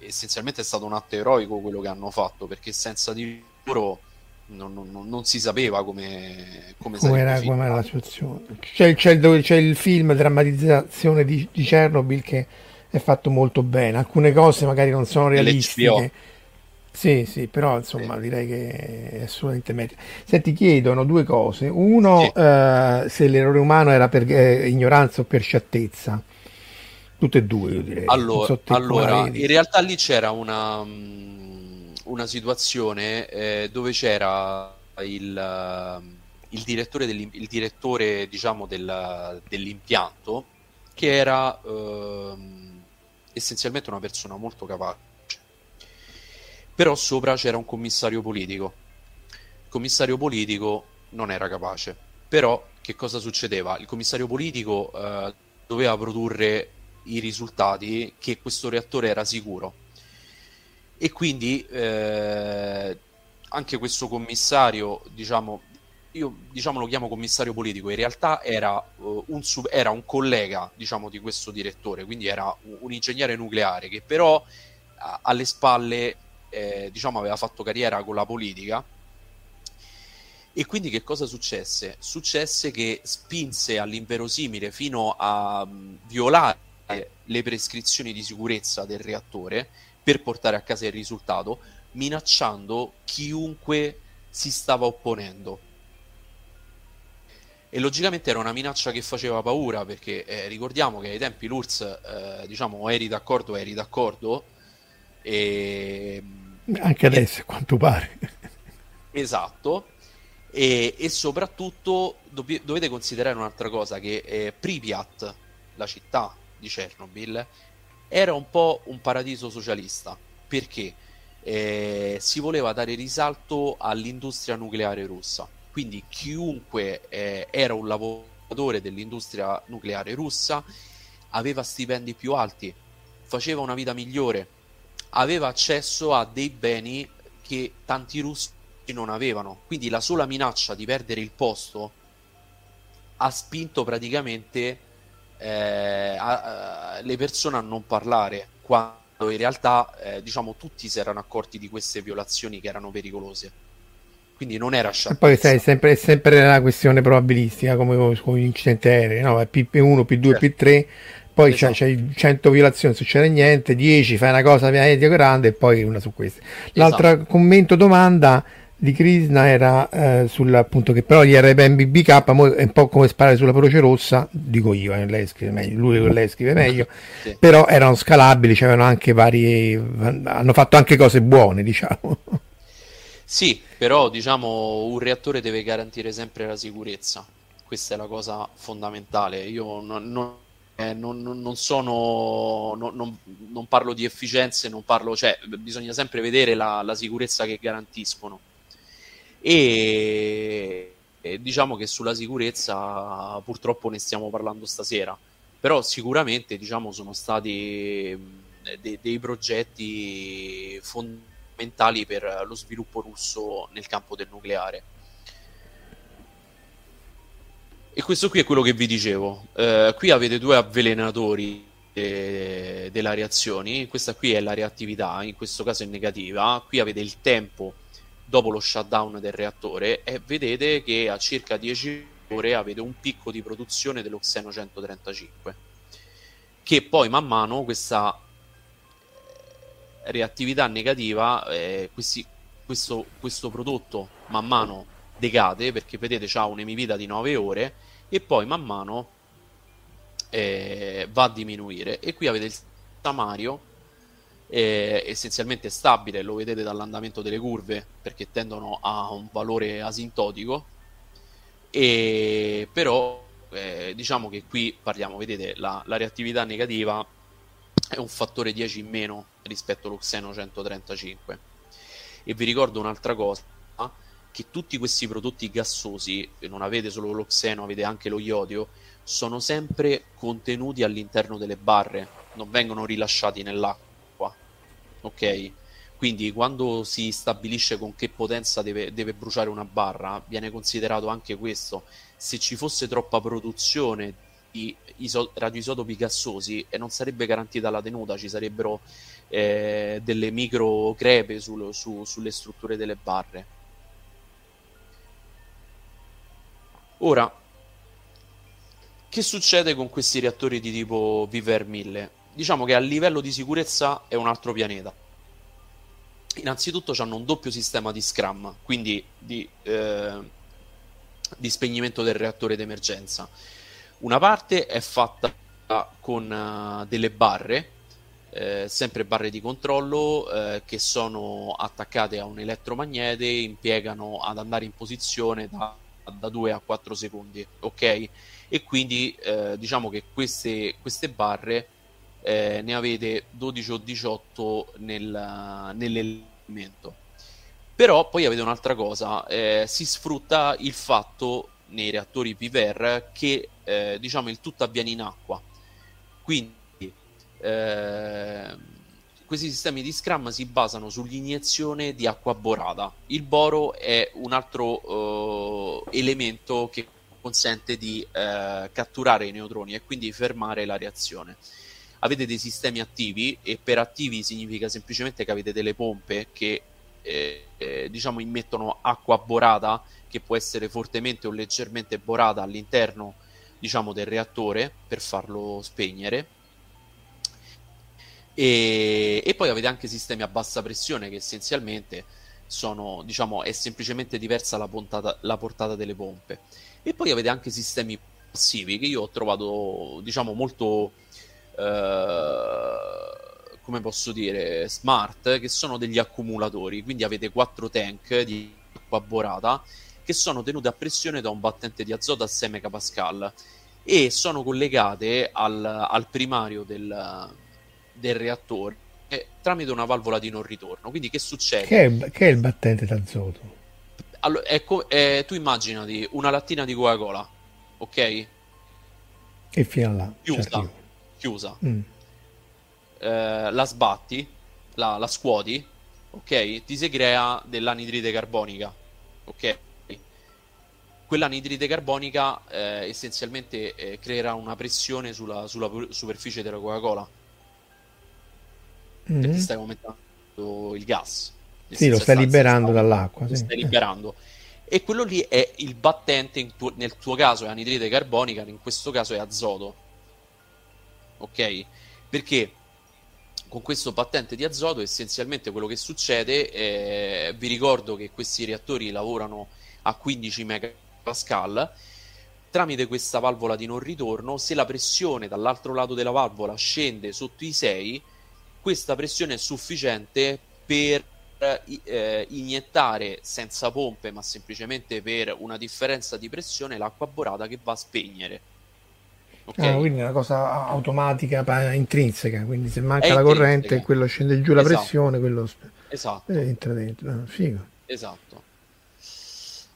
B: Essenzialmente è stato un atto eroico quello che hanno fatto, perché senza di loro non, non, non si sapeva come, come,
A: come era, come era la situazione. C'è, c'è, il, c'è, il, film drammatizzazione di, di Chernobyl che è fatto molto bene, alcune cose magari non sono realistiche. Sì, sì, però insomma sì. direi che è assolutamente meglio. Senti, chiedono due cose. Uno, sì. eh, se l'errore umano era per eh, ignoranza o per sciattezza. Tutte e due, io direi.
B: Allora, allora in realtà lì c'era una, mm, una situazione eh, dove c'era il, il direttore, il direttore diciamo, del, dell'impianto che era ehm, essenzialmente una persona molto capace però sopra c'era un commissario politico. Il commissario politico non era capace, però che cosa succedeva? Il commissario politico eh, doveva produrre i risultati che questo reattore era sicuro e quindi eh, anche questo commissario, diciamo, io diciamo, lo chiamo commissario politico, in realtà era, uh, un, sub- era un collega diciamo, di questo direttore, quindi era un, un ingegnere nucleare che però a- alle spalle eh, diciamo aveva fatto carriera con la politica. E quindi che cosa successe? Successe che spinse all'inverosimile fino a um, violare le prescrizioni di sicurezza del reattore per portare a casa il risultato, minacciando chiunque si stava opponendo. E logicamente era una minaccia che faceva paura perché eh, ricordiamo che ai tempi l'URSS, eh, diciamo, eri d'accordo, eri d'accordo, e,
A: Anche adesso, a quanto pare.
B: Esatto. E, e soprattutto dov- dovete considerare un'altra cosa, che eh, Pripyat, la città di Chernobyl, era un po' un paradiso socialista. Perché? Eh, si voleva dare risalto all'industria nucleare russa. Quindi chiunque eh, era un lavoratore dell'industria nucleare russa aveva stipendi più alti, faceva una vita migliore, aveva accesso a dei beni che tanti russi non avevano. Quindi la sola minaccia di perdere il posto ha spinto praticamente eh, a, a, le persone a non parlare quando in realtà eh, diciamo tutti si erano accorti di queste violazioni che erano pericolose quindi non era
A: sciatezza. poi sai, sempre, sempre la questione probabilistica come con gli incidenti aerei, no? P1, P2, certo. P3, poi esatto. c'hai 100 violazioni, succede niente, 10 fai una cosa media grande e poi una su queste. L'altra esatto. commento domanda di Krishna era eh, sul appunto che però gli RPM BBK è un po' come sparare sulla Croce Rossa, dico io, eh, lei scrive meglio, lui lei scrive meglio, sì. però erano scalabili, c'erano anche vari, hanno fatto anche cose buone, diciamo.
B: Sì, però diciamo un reattore deve garantire sempre la sicurezza, questa è la cosa fondamentale. Io non, non, eh, non, non sono, non, parlo di efficienze, non parlo, cioè bisogna sempre vedere la, la sicurezza che garantiscono. E, e diciamo che sulla sicurezza purtroppo ne stiamo parlando stasera, però sicuramente diciamo sono stati de, dei progetti fondamentali per lo sviluppo russo nel campo del nucleare. E questo qui è quello che vi dicevo. Eh, qui avete due avvelenatori de- della reazioni. Questa qui è la reattività, in questo caso è negativa. Qui avete il tempo dopo lo shutdown del reattore e vedete che a circa 10 ore avete un picco di produzione dell'oxeno 135 che poi man mano questa reattività negativa, eh, questi, questo, questo, prodotto man mano decade perché vedete ha un'emivita di 9 ore e poi man mano eh, va a diminuire. E qui avete il samario eh, essenzialmente stabile, lo vedete dall'andamento delle curve perché tendono a un valore asintotico. E però eh, diciamo che qui parliamo, vedete, la, la reattività negativa è un fattore 10 in meno rispetto all'Oxeno 135. E vi ricordo un'altra cosa, che tutti questi prodotti gassosi, non avete solo l'oxeno, avete anche lo iodio, sono sempre contenuti all'interno delle barre, non vengono rilasciati nell'acqua. Ok? Quindi quando si stabilisce con che potenza deve, deve bruciare una barra, viene considerato anche questo. Se ci fosse troppa produzione di iso- radioisotopi gassosi e non sarebbe garantita la tenuta, ci sarebbero eh, delle micro crepe sul, su, sulle strutture delle barre. Ora, che succede con questi reattori di tipo Viver 1000? Diciamo che a livello di sicurezza è un altro pianeta. Innanzitutto hanno un doppio sistema di scram, quindi di, eh, di spegnimento del reattore d'emergenza una parte è fatta con uh, delle barre, eh, sempre barre di controllo, eh, che sono attaccate a un elettromagnete impiegano ad andare in posizione da, da 2 a 4 secondi, ok? E quindi eh, diciamo che queste, queste barre eh, ne avete 12 o 18 nel, nell'elemento. Però poi avete un'altra cosa, eh, si sfrutta il fatto nei reattori PVR che eh, diciamo il tutto avviene in acqua. Quindi eh, questi sistemi di Scrum si basano sull'iniezione di acqua borata. Il boro è un altro eh, elemento che consente di eh, catturare i neutroni e quindi fermare la reazione. Avete dei sistemi attivi e per attivi significa semplicemente che avete delle pompe che eh, eh, diciamo immettono acqua borata che può essere fortemente o leggermente borata all'interno diciamo, del reattore per farlo spegnere. E, e, poi avete anche sistemi a bassa pressione che essenzialmente sono, diciamo, è semplicemente diversa la, pontata, la portata delle pompe. E poi avete anche sistemi passivi che io ho trovato, diciamo, molto, eh, come posso dire, smart, che sono degli accumulatori. Quindi avete quattro tank di acqua borata che sono tenute a pressione da un battente di azoto a 6 megapascal e sono collegate al, al primario del, del reattore tramite una valvola di non ritorno. Quindi che succede?
A: Che è, che è il battente d'azoto?
B: Allora, ecco, eh, tu immaginati una lattina di Coca-Cola, ok?
A: E fino a là.
B: Chiusa. Certo. Chiusa. Mm. Eh, la sbatti, la, la scuoti, ok? Ti si crea dell'anidride carbonica, ok? quell'anidride carbonica eh, essenzialmente eh, creerà una pressione sulla, sulla, superficie della Coca-Cola. mm-hmm. perché stai aumentando il gas.
A: Sì, lo stai liberando dall'acqua. Lo
B: sì. stai liberando. E quello lì è il battente, tuo, nel tuo caso è anidride carbonica, in questo caso è azoto. Ok? Perché con questo battente di azoto essenzialmente quello che succede, è, vi ricordo che questi reattori lavorano a 15 megapascal, tramite questa valvola di non ritorno, se la pressione dall'altro lato della valvola scende sotto i 6, questa pressione è sufficiente per eh, iniettare senza pompe, ma semplicemente per una differenza di pressione, l'acqua borata che va a spegnere.
A: Okay. Ah, quindi è una cosa automatica, intrinseca, quindi se manca la corrente, quello scende giù la esatto. pressione, quello
B: esatto.
A: Eh, entra dentro. Ah, figo.
B: Esatto.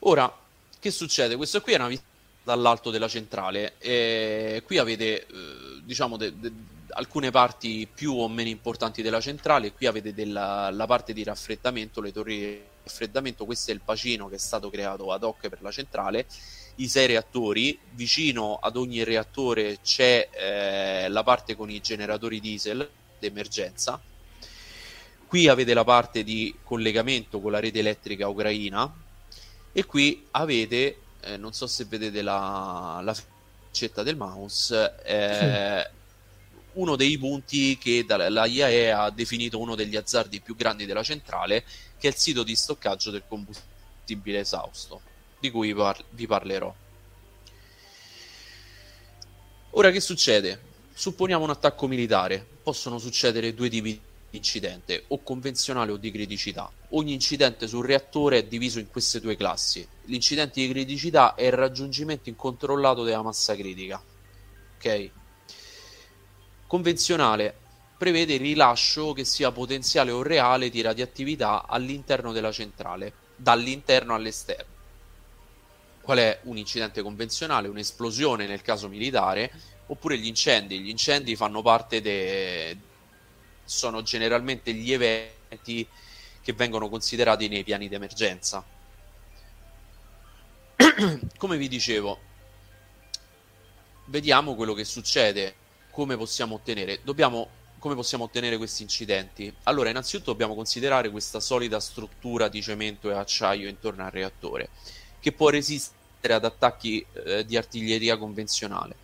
B: Ora, che succede? Questo qui è una vista dall'alto della centrale. E qui avete, eh, diciamo, de- de- alcune parti più o meno importanti della centrale. Qui avete della, la parte di raffreddamento, le torri di raffreddamento. Questo è il bacino che è stato creato ad hoc per la centrale i sei reattori, vicino ad ogni reattore c'è eh, la parte con i generatori diesel d'emergenza. Qui avete la parte di collegamento con la rete elettrica ucraina e qui avete, eh, non so se vedete la, la faccetta del mouse, eh, sì. uno dei punti che la IAE ha definito uno degli azzardi più grandi della centrale, che è il sito di stoccaggio del combustibile esausto di cui par- vi parlerò. Ora che succede? Supponiamo un attacco militare. Possono succedere due tipi di incidente, o convenzionale o di criticità. Ogni incidente sul reattore è diviso in queste due classi. L'incidente di criticità è il raggiungimento incontrollato della massa critica. Ok? Convenzionale prevede il rilascio che sia potenziale o reale di radioattività all'interno della centrale, dall'interno all'esterno qual è un incidente convenzionale, un'esplosione nel caso militare, oppure gli incendi. Gli incendi fanno parte de... sono generalmente gli eventi che vengono considerati nei piani di emergenza. come vi dicevo, vediamo quello che succede, come possiamo ottenere. Dobbiamo come possiamo ottenere questi incidenti? Allora, innanzitutto dobbiamo considerare questa solida struttura di cemento e acciaio intorno al reattore che può resistere ad attacchi eh, di artiglieria convenzionale.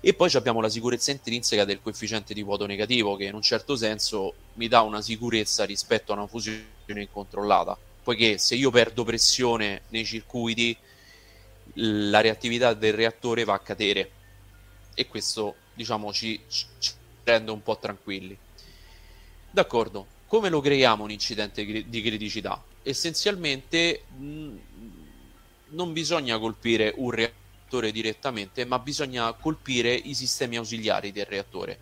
B: E poi abbiamo la sicurezza intrinseca del coefficiente di vuoto negativo, che in un certo senso mi dà una sicurezza rispetto a una fusione incontrollata, poiché se io perdo pressione nei circuiti, la reattività del reattore va a cadere e questo diciamo ci, ci rende un po' tranquilli. D'accordo, come lo creiamo un incidente di criticità? Essenzialmente mh, non bisogna colpire un reattore direttamente, ma bisogna colpire i sistemi ausiliari del reattore.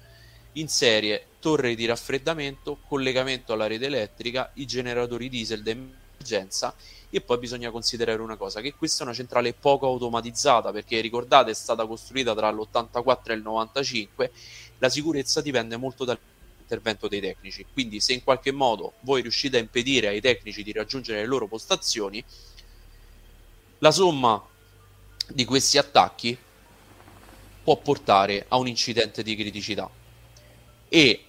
B: In serie, torre di raffreddamento, collegamento alla rete elettrica, i generatori diesel d'emergenza e poi bisogna considerare una cosa, che questa è una centrale poco automatizzata perché ricordate è stata costruita tra l'84 e il 95, la sicurezza dipende molto dall'intervento dei tecnici, quindi se in qualche modo voi riuscite a impedire ai tecnici di raggiungere le loro postazioni, la somma di questi attacchi può portare a un incidente di criticità. E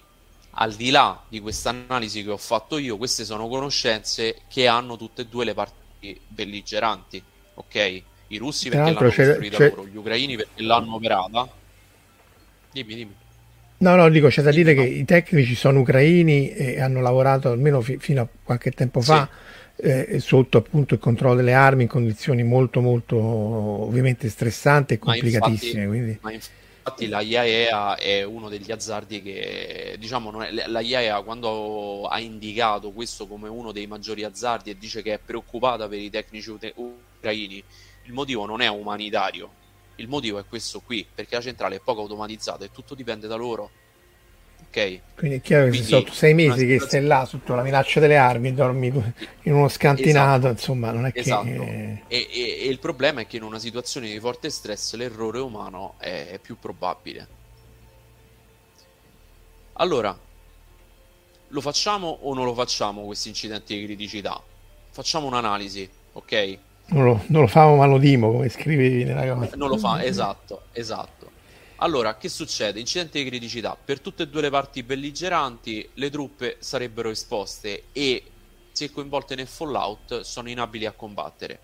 B: al di là di questa analisi che ho fatto io, queste sono conoscenze che hanno tutte e due le parti belligeranti, ok? I russi perché l'hanno costruita c'è... loro, gli ucraini perché l'hanno operata. Dimmi, dimmi.
A: No, no, dico, c'è da dire no. che i tecnici sono ucraini e hanno lavorato almeno fi- fino a qualche tempo fa sì eh, sotto appunto il controllo delle armi in condizioni molto molto ovviamente stressanti e complicatissime.
B: Ma
A: infatti,
B: ma infatti la IAEA è uno degli azzardi che diciamo è, la IAEA quando ha indicato questo come uno dei maggiori azzardi e dice che è preoccupata per i tecnici ucraini, il motivo non è umanitario. Il motivo è questo qui, perché la centrale è poco automatizzata e tutto dipende da loro ok?
A: Quindi è chiaro che sotto sei mesi che stai là sotto la minaccia delle armi, dormi in uno scantinato, esatto. insomma, non è
B: esatto.
A: che...
B: E, e, e, il problema è che in una situazione di forte stress l'errore umano è, è più probabile. Allora, lo facciamo o non lo facciamo questi incidenti di criticità? Facciamo un'analisi, ok?
A: Non lo, non lo famo ma lo dimo, come scrivevi nella cosa.
B: Non lo fa, esatto, esatto. Allora, che succede? Incidente di criticità. Per tutte e due le parti belligeranti le truppe sarebbero esposte e, se coinvolte nel fallout, sono inabili a combattere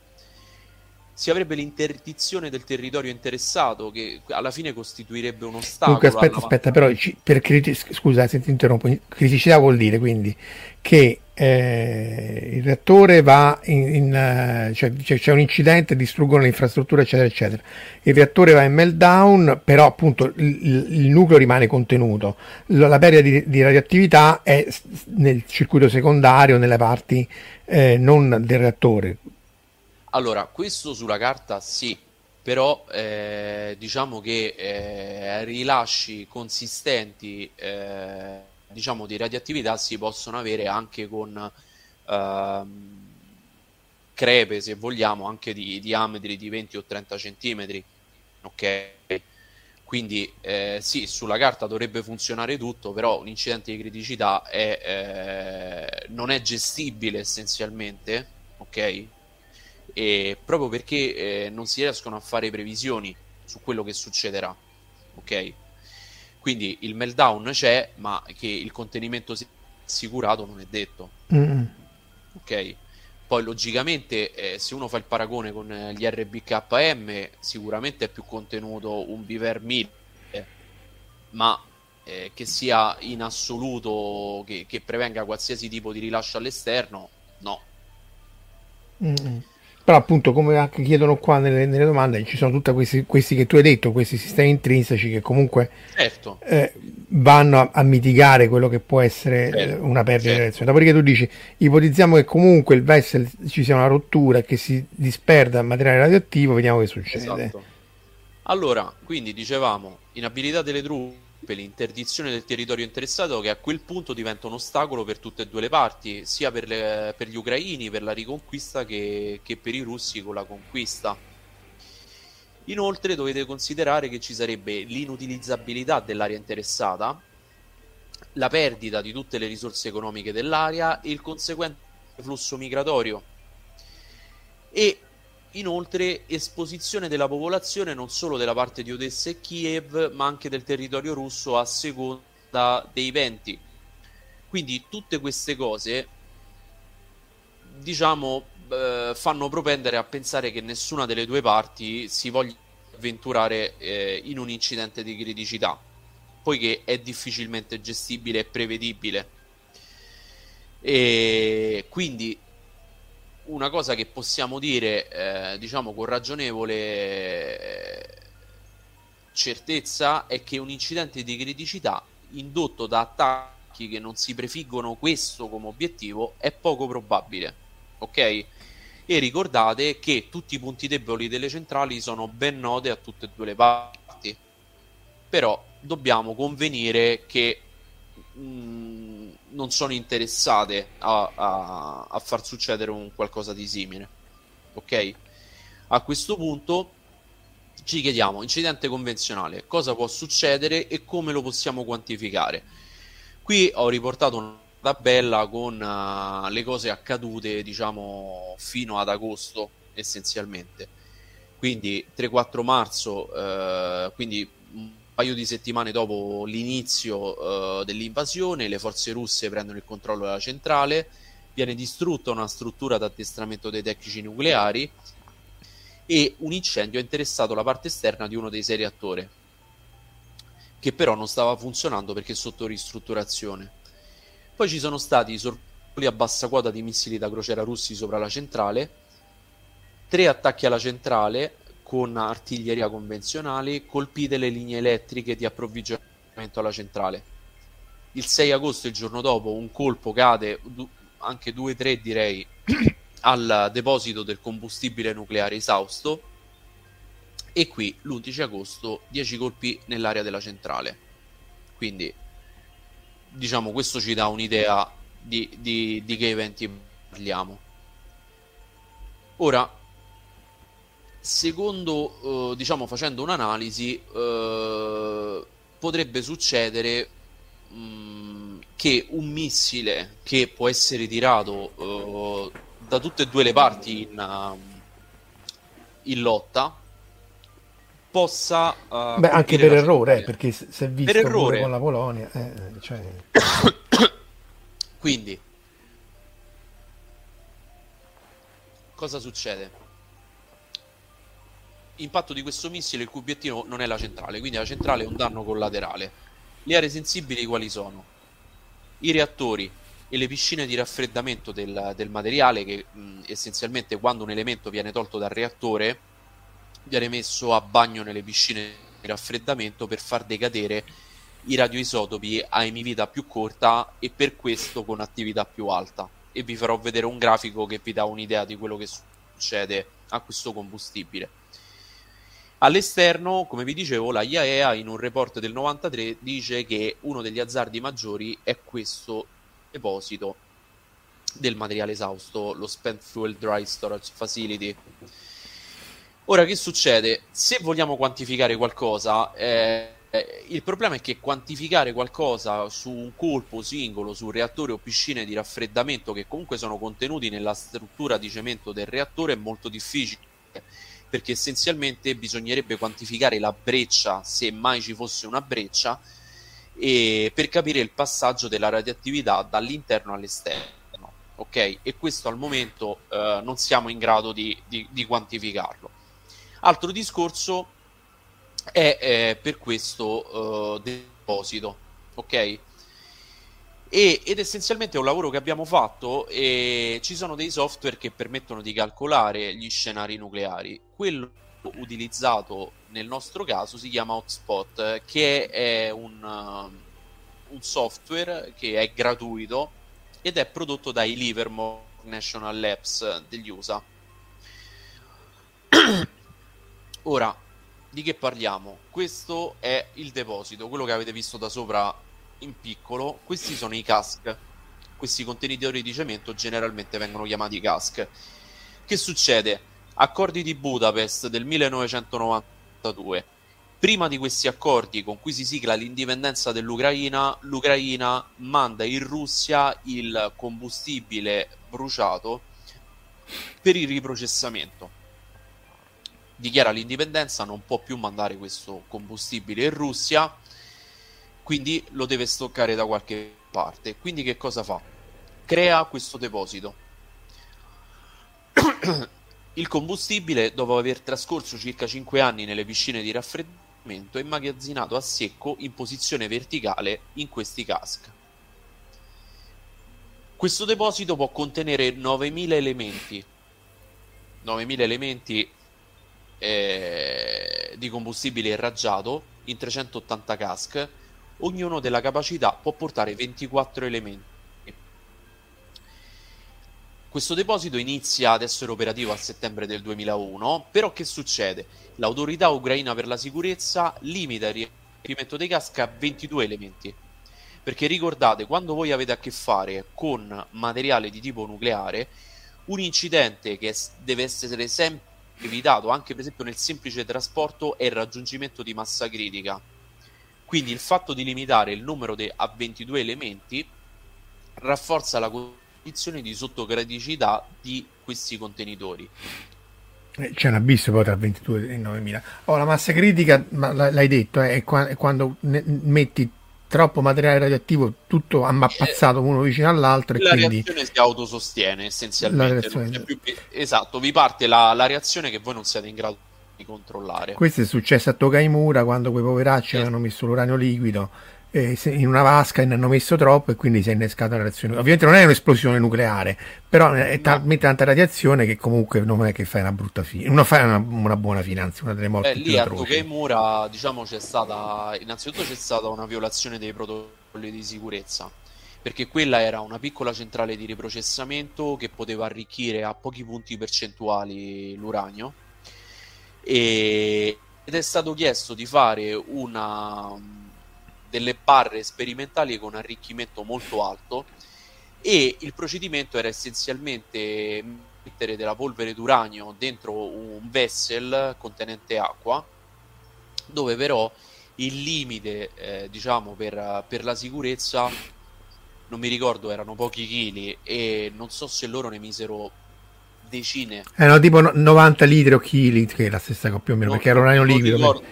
B: si avrebbe l'interdizione del territorio interessato che alla fine costituirebbe un ostacolo.
A: Comunque aspetta, aspetta, però per criti- scusa se ti interrompo, criticità vuol dire quindi che eh, il reattore va in, in uh, cioè, c'è un incidente, distruggono l'infrastruttura eccetera eccetera. Il reattore va in meltdown, però appunto il, il nucleo rimane contenuto. La, la perdita di, di, radioattività è nel circuito secondario, nelle parti eh, non del reattore
B: allora, questo sulla carta sì, però eh, diciamo che eh, rilasci consistenti eh, diciamo di radioattività si possono avere anche con ehm, crepe, se vogliamo, anche di diametri di 20 o 30 centimetri. Ok? Quindi eh, sì, sulla carta dovrebbe funzionare tutto, però un incidente di criticità è, eh, non è gestibile essenzialmente, ok? e proprio perché eh, non si riescono a fare previsioni su quello che succederà. Ok? Quindi il meltdown c'è, ma che il contenimento sia assicurato non è detto. Mm. Ok? Poi logicamente eh, se uno fa il paragone con eh, gli RBKM sicuramente è più contenuto un Beaver 1000 ma eh, che sia in assoluto che, che, prevenga qualsiasi tipo di rilascio all'esterno no.
A: Mm-hmm però appunto come anche chiedono qua nelle, nelle domande ci sono tutti questi, questi, che tu hai detto questi sistemi intrinseci che comunque
B: certo.
A: eh, vanno a, a, mitigare quello che può essere certo. Eh, una perdita certo. di reazione dopodiché tu dici ipotizziamo che comunque il vessel ci sia una rottura e che si disperda materiale radioattivo vediamo che succede
B: esatto. allora quindi dicevamo inabilità delle truppe l'interdizione del territorio interessato che a quel punto diventa un ostacolo per tutte e due le parti, sia per, le, per gli ucraini, per la riconquista, che, che per i russi con la conquista. Inoltre dovete considerare che ci sarebbe l'inutilizzabilità dell'area interessata, la perdita di tutte le risorse economiche dell'area e il conseguente flusso migratorio. E Inoltre, esposizione della popolazione non solo della parte di Odessa e Kiev, ma anche del territorio russo a seconda dei venti. Quindi tutte queste cose, diciamo, eh, fanno propendere a pensare che nessuna delle due parti si voglia avventurare eh, in un incidente di criticità, poiché è difficilmente gestibile e prevedibile. E quindi una cosa che possiamo dire, eh, diciamo con ragionevole eh, certezza, è che un incidente di criticità indotto da attacchi che non si prefiggono questo come obiettivo è poco probabile. Ok? E ricordate che tutti i punti deboli delle centrali sono ben note a tutte e due le parti. Però dobbiamo convenire che mh, mm, non sono interessate a, a, a, far succedere un qualcosa di simile. Ok? A questo punto ci chiediamo, incidente convenzionale, cosa può succedere e come lo possiamo quantificare? Qui ho riportato una tabella con uh, le cose accadute, diciamo, fino ad agosto, essenzialmente. Quindi 3-4 marzo, uh, quindi paio di settimane dopo l'inizio uh, dell'invasione, le forze russe prendono il controllo della centrale, viene distrutta una struttura d'addestramento dei tecnici nucleari e un incendio ha interessato la parte esterna di uno dei sei reattori, che però non stava funzionando perché sotto ristrutturazione. Poi ci sono stati sorvoli a bassa quota di missili da crociera russi sopra la centrale, tre attacchi alla centrale, con artiglieria convenzionale colpite le linee elettriche di approvvigionamento alla centrale. Il 6 agosto, il giorno dopo, un colpo cade, anche 2-3 direi, al deposito del combustibile nucleare esausto e qui l'11 agosto 10 colpi nell'area della centrale. Quindi diciamo questo ci dà un'idea di, di, di che eventi parliamo. Ora secondo, eh, diciamo, facendo un'analisi, eh, potrebbe succedere mh, mm, che un missile che può essere tirato eh, da tutte e due le parti in, uh, in lotta possa... Uh,
A: Beh, anche per errore, eh, perché è visto
B: per errore.
A: con la Polonia. Eh, cioè...
B: Quindi, cosa succede? Impatto di questo missile, il cui obiettivo non è la centrale, quindi la centrale è un danno collaterale. Le aree sensibili quali sono? I reattori e le piscine di raffreddamento del, del materiale che mh, essenzialmente quando un elemento viene tolto dal reattore viene messo a bagno nelle piscine di raffreddamento per far decadere i radioisotopi a emivita più corta e per questo con attività più alta. E vi farò vedere un grafico che vi dà un'idea di quello che succede a questo combustibile. All'esterno, come vi dicevo, la IAEA in un report del 93 dice che uno degli azzardi maggiori è questo deposito del materiale esausto, lo Spent Fuel Dry Storage Facility. Ora, che succede? Se vogliamo quantificare qualcosa, eh, il problema è che quantificare qualcosa su un colpo singolo, su reattore o piscine di raffreddamento che comunque sono contenuti nella struttura di cemento del reattore è molto difficile perché essenzialmente bisognerebbe quantificare la breccia, se mai ci fosse una breccia, per capire il passaggio della radioattività dall'interno all'esterno. Ok? E questo al momento eh, non siamo in grado di, di, di quantificarlo. Altro discorso è eh, per questo eh, deposito. Ok? E, ed essenzialmente è un lavoro che abbiamo fatto e ci sono dei software che permettono di calcolare gli scenari nucleari. Quello utilizzato nel nostro caso si chiama Hotspot, che è un, uh, un software che è gratuito ed è prodotto dai Livermore National Labs degli USA. Ora, di che parliamo? Questo è il deposito, quello che avete visto da sopra in piccolo, questi sono i cask. Questi contenitori di cemento generalmente vengono chiamati cask. Che succede? Accordi di Budapest del 1992. Prima di questi accordi con cui si sigla l'indipendenza dell'Ucraina, l'Ucraina manda in Russia il combustibile bruciato per il riprocessamento. Dichiara l'indipendenza, non può più mandare questo combustibile in Russia quindi lo deve stoccare da qualche parte. Quindi che cosa fa? Crea questo deposito. Il combustibile, dopo aver trascorso circa 5 anni nelle piscine di raffreddamento, è immagazzinato a secco in posizione verticale in questi cask. Questo deposito può contenere 9000 elementi. 9000 elementi eh, di combustibile irraggiato in 380 cask ognuno della capacità può portare 24 elementi. Questo deposito inizia ad essere operativo a settembre del 2001, però che succede? L'autorità ucraina per la sicurezza limita il riempimento dei casca a 22 elementi. Perché ricordate, quando voi avete a che fare con materiale di tipo nucleare, un incidente che deve essere sempre evitato, anche per esempio nel semplice trasporto, è il raggiungimento di massa critica quindi il fatto di limitare il numero de- a 22 elementi rafforza la condizione di sottogradicità di questi contenitori.
A: Eh, c'è un abisso poi tra 22 e 9000. Oh, la massa critica, ma l'hai detto, eh, è, qua- è quando ne- metti troppo materiale radioattivo tutto ammappazzato uno vicino all'altro
B: la
A: e quindi
B: reazione si autosostiene essenzialmente più... esatto vi parte la, la reazione che voi non siete in grado di controllare.
A: Questo è successo a Tokaimura quando quei poveracci avevano messo l'uranio liquido eh, in una vasca e ne hanno messo troppo e quindi si è innescata la reazione. Ovviamente non è un'esplosione nucleare, però è talmente tanta radiazione che comunque non è che fai una brutta fine, non fai una, una, buona finanza, una delle morti
B: Beh, lì a Tokaimura diciamo c'è stata, innanzitutto c'è stata una violazione dei protocolli di sicurezza perché quella era una piccola centrale di riprocessamento che poteva arricchire a pochi punti percentuali l'uranio e, ed è stato chiesto di fare una, delle barre sperimentali con arricchimento molto alto e il procedimento era essenzialmente mettere della polvere d'uranio dentro un vessel contenente acqua dove però il limite eh, diciamo per, per la sicurezza non mi ricordo erano pochi chili e non so se loro ne misero decine.
A: Erano tipo 90 litri o chili, che è la stessa cosa più o meno,
B: Non-
A: perché era uranio
B: non
A: liquido.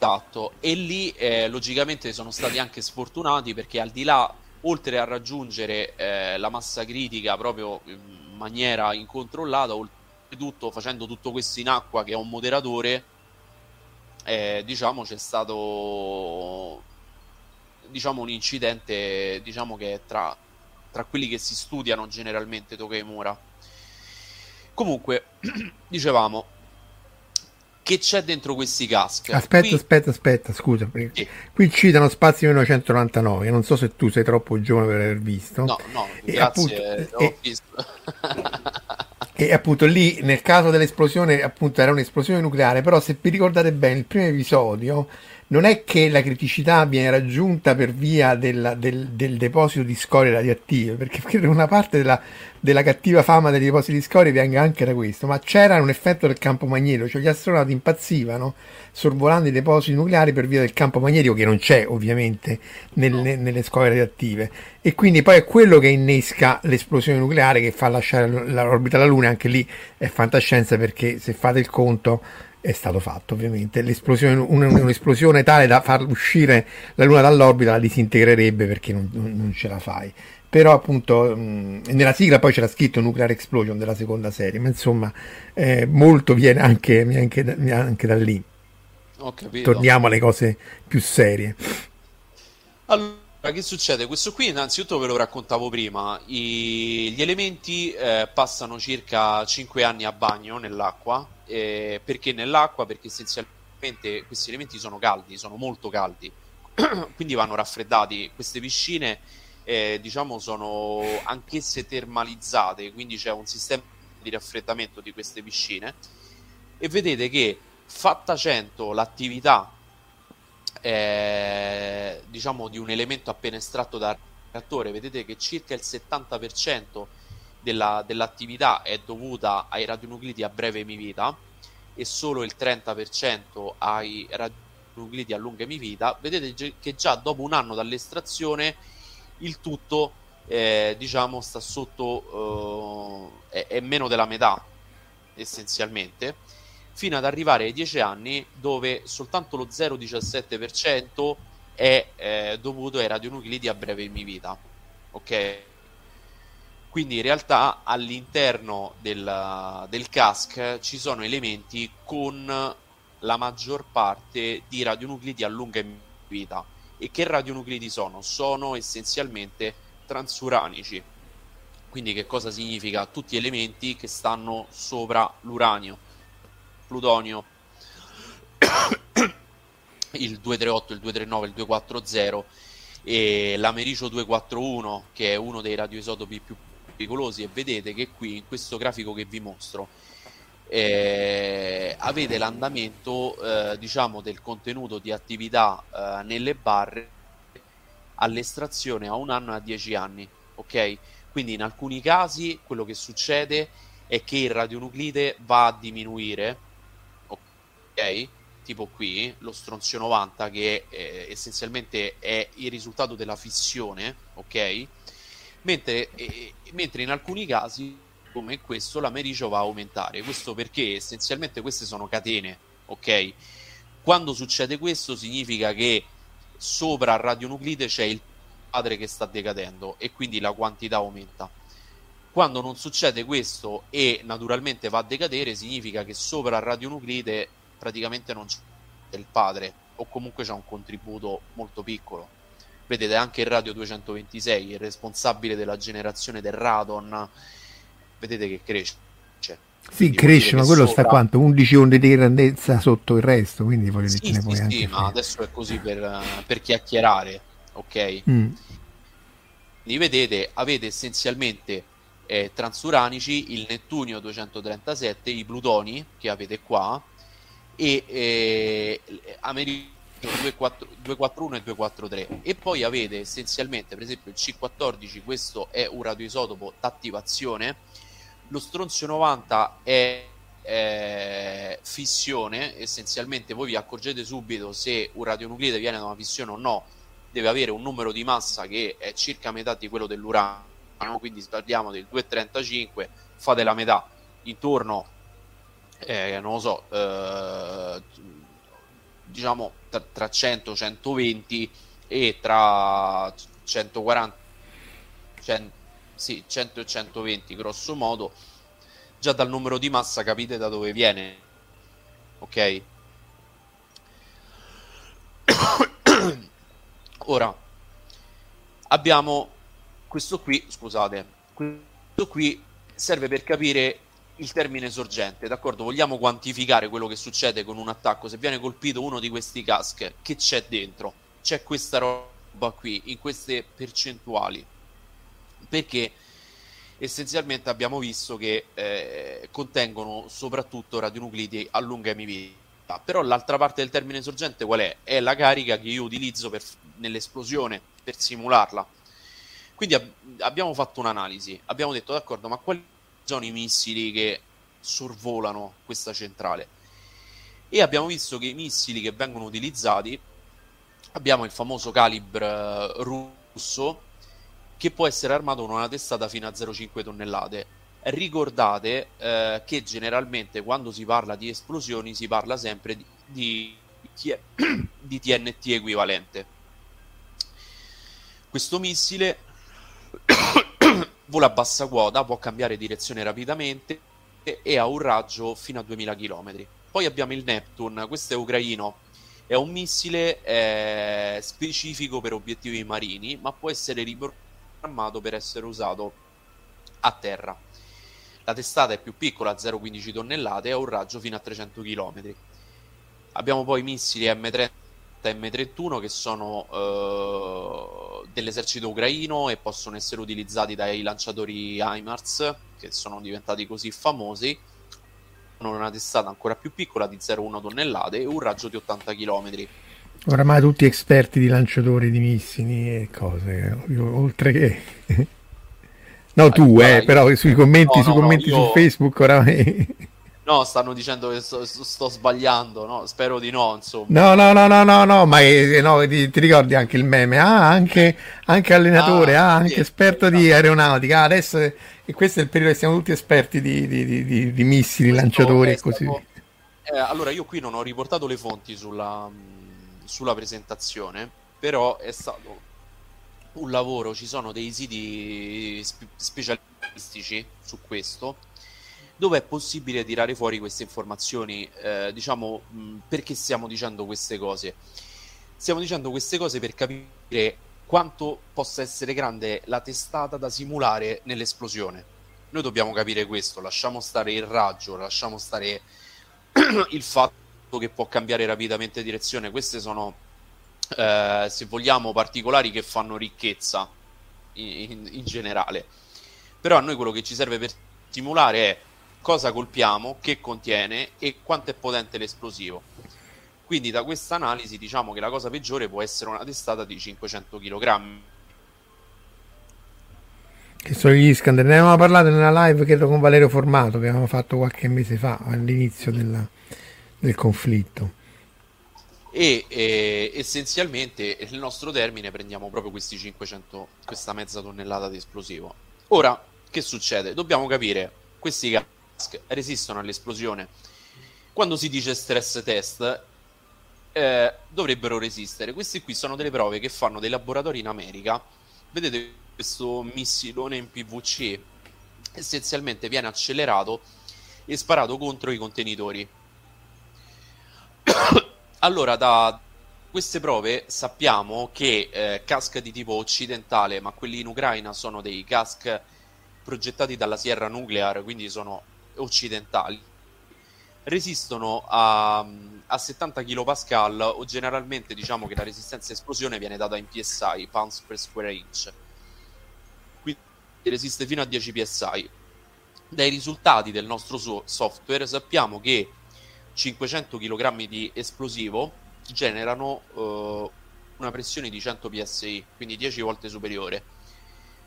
B: Esatto, e lì eh, logicamente sono stati anche sfortunati perché al di là, oltre a raggiungere eh, la massa critica proprio in maniera incontrollata, oltretutto facendo tutto questo in acqua che è un moderatore, eh, diciamo c'è stato diciamo un incidente diciamo che è tra, tra quelli che si studiano generalmente Tokemura. Comunque, dicevamo che c'è dentro questi cask.
A: Aspetta,
B: Qui-
A: aspetta, aspetta, scusa.
B: Sì.
A: Qui citano Spazio 1999, che non so se tu sei troppo giovane per aver visto.
B: No, no,
A: E
B: grazie,
A: appunto-
B: ho
A: e-
B: visto.
A: E appunto lì, nel caso dell'esplosione, appunto era un'esplosione nucleare, però se vi ricordate bene, il primo episodio non è che la criticità viene raggiunta per via della- del, del deposito di scorie radioattive, perché credo una parte della, della cattiva fama dei depositi di scorie venga anche da questo, ma c'era un effetto del campo magnetico, cioè gli astronauti impazzivano sorvolando i depositi nucleari per via del campo magnetico che non c'è ovviamente nelle, nelle scorie radioattive. E quindi poi è quello che innesca l'esplosione nucleare che fa lasciare l'orbita alla Luna, anche lì è fantascienza perché se fate il conto è stato fatto ovviamente, l'esplosione, un- un'esplosione tale da far uscire la Luna dall'orbita la disintegrerebbe perché non, non- ce la fai. Però appunto nella sigla poi c'era scritto Nuclear Explosion della seconda serie, ma insomma eh, molto viene anche, anche da- anche da lì. Torniamo alle cose più serie.
B: Allora, che succede? Questo qui innanzitutto ve lo raccontavo prima, I- gli elementi eh, passano circa 5 anni a bagno nell'acqua, eh, perché nell'acqua? Perché essenzialmente questi elementi sono caldi, sono molto caldi, quindi vanno raffreddati. Queste piscine, eh, diciamo, sono anch'esse termalizzate, quindi c'è un sistema di raffreddamento di queste piscine e vedete che fatta 100 l'attività eh, diciamo di un elemento appena estratto dal reattore, vedete che circa il 70% della, dell'attività è dovuta ai radionuclidi a breve emivita e solo il 30% ai radionuclidi a lunga emivita. Vedete che già dopo un anno dall'estrazione il tutto eh, diciamo sta sotto eh, è, è meno della metà essenzialmente fino ad arrivare ai 10 anni dove soltanto lo 0,17% è eh, dovuto ai radionuclidi a breve emivita. Ok? Quindi in realtà all'interno del, del CASC ci sono elementi con la maggior parte di radionuclidi a lunga emivita. E che radionuclidi sono? Sono essenzialmente transuranici. Quindi che cosa significa? Tutti elementi che stanno sopra l'uranio plutonio, il 238, il 239, il 240 e l'americio 241 che è uno dei radioisotopi più pericolosi. E vedete che qui in questo grafico che vi mostro eh, avete l'andamento eh, diciamo del contenuto di attività eh, nelle barre all'estrazione a un anno e a dieci anni ok? Quindi in alcuni casi quello che succede è che il radionuclide va a diminuire Tipo qui, lo stronzio 90 che eh, essenzialmente è il risultato della fissione, ok? Mentre, eh, mentre in alcuni casi, come questo, l'americio va a aumentare. Questo perché essenzialmente queste sono catene, ok? Quando succede questo significa che sopra il radionuclide c'è il padre che sta decadendo e quindi la quantità aumenta. Quando non succede questo e naturalmente va a decadere, significa che sopra il radionuclide praticamente non c'è il padre o comunque c'è un contributo molto piccolo. Vedete anche il radio 226, il responsabile della generazione del radon, vedete che cresce.
A: Sì,
B: Quindi vuol
A: cresce,
B: dire
A: ma quello
B: sopra-
A: sta quanto? 11 onde di grandezza sotto il resto, quindi voglio dire,
B: Sì,
A: ne
B: sì, sì,
A: anche
B: ma adesso è così per, per chiacchierare, ok?
A: Mm.
B: Quindi vedete, avete essenzialmente eh, transuranici, il Nettunio 237, i plutoni che avete qua e eh, Americo 24 241 e 243 e poi avete essenzialmente per esempio il C14 questo è un radioisotopo d'attivazione. Lo stronzio 90 è eh, fissione essenzialmente voi vi accorgete subito se un radionuclide viene da una fissione o no. Deve avere un numero di massa che è circa metà di quello dell'uranio quindi parliamo del 235 fate la metà. Intorno, eh, non lo so, eh, diciamo tra, tra 100 120 e tra 140 100, sì, 100 e 120 grosso modo già dal numero di massa capite da dove viene ok? Ora abbiamo questo qui scusate questo qui serve per capire il termine sorgente, d'accordo? Vogliamo quantificare quello che succede con un attacco. Se viene colpito uno di questi cask, che c'è dentro? C'è questa roba qui, in queste percentuali. Perché essenzialmente abbiamo visto che eh, contengono soprattutto radionuclidi a lunga emivita. Però l'altra parte del termine sorgente qual è? È la carica che io utilizzo per, nell'esplosione per simularla. Quindi ab- abbiamo fatto un'analisi, abbiamo detto d'accordo, ma quali sono i missili che sorvolano questa centrale. E abbiamo visto che i missili che vengono utilizzati, abbiamo il famoso calibre russo, che può essere armato con una testata fino a 0,5 tonnellate. Ricordate eh, che generalmente quando si parla di esplosioni si parla sempre di, di, di TNT equivalente. Questo missile vola a bassa quota, può cambiare direzione rapidamente e ha un raggio fino a 2000 km. Poi abbiamo il Neptune, questo è ucraino, è un missile eh, specifico per obiettivi marini, ma può essere riprogrammato per essere usato a terra. La testata è più piccola, 0,15 tonnellate, e ha un raggio fino a 300 km. Abbiamo poi missili M30 M31 che sono uh, dell'esercito ucraino e possono essere utilizzati dai lanciatori HIMARS che sono diventati così famosi. Hanno una testata ancora più piccola di 0,1 tonnellate e un raggio di 80 km
A: oramai tutti esperti di lanciatori di missili e cose oltre che no tu eh, però sui commenti, no, sui no, commenti no, io... su Facebook oramai
B: No, stanno dicendo che sto, sto, sbagliando, no? Spero di no, insomma.
A: No, no, no, no, no, no ma eh, no, ti, ti, ricordi anche il meme? Ah, anche, anche allenatore, ah, ah anche sì, esperto esatto. di aeronautica. Ah, adesso e questo è il periodo che siamo tutti esperti di, di, di, di missili, lanciatori e così via.
B: Eh, allora, io qui non ho riportato le fonti sulla, sulla presentazione, però è stato un lavoro, ci sono dei siti spe- specialistici su questo dove è possibile tirare fuori queste informazioni, eh, diciamo, mh, perché stiamo dicendo queste cose? Stiamo dicendo queste cose per capire quanto possa essere grande la testata da simulare nell'esplosione. Noi dobbiamo capire questo, lasciamo stare il raggio, lasciamo stare il fatto che può cambiare rapidamente direzione. Queste sono, eh, se vogliamo, particolari che fanno ricchezza in, in, in generale. Però a noi quello che ci serve per simulare è cosa colpiamo, che contiene e quanto è potente l'esplosivo. Quindi da questa analisi diciamo che la cosa peggiore può essere una testata di 500 kg.
A: Che sono gli Iskander, ne avevamo parlato nella live credo con Valerio Formato che avevamo fatto qualche mese fa all'inizio della, del conflitto.
B: E eh, essenzialmente il nostro termine prendiamo proprio questi 500, questa mezza tonnellata di esplosivo. Ora, che succede? Dobbiamo capire questi casi resistono all'esplosione. Quando si dice stress test, eh, dovrebbero resistere. Queste qui sono delle prove che fanno dei laboratori in America. Vedete questo missilone in PVC essenzialmente viene accelerato e sparato contro i contenitori. allora, da queste prove sappiamo che eh, cask di tipo occidentale, ma quelli in Ucraina sono dei cask progettati dalla Sierra Nuclear, quindi sono occidentali resistono a, a 70 kPa o generalmente diciamo che la resistenza a esplosione viene data in PSI, pounds per square inch. Quindi resiste fino a 10 PSI. Dai risultati del nostro so- software sappiamo che 500 kg di esplosivo generano uh, una pressione di 100 psi, quindi 10 volte superiore,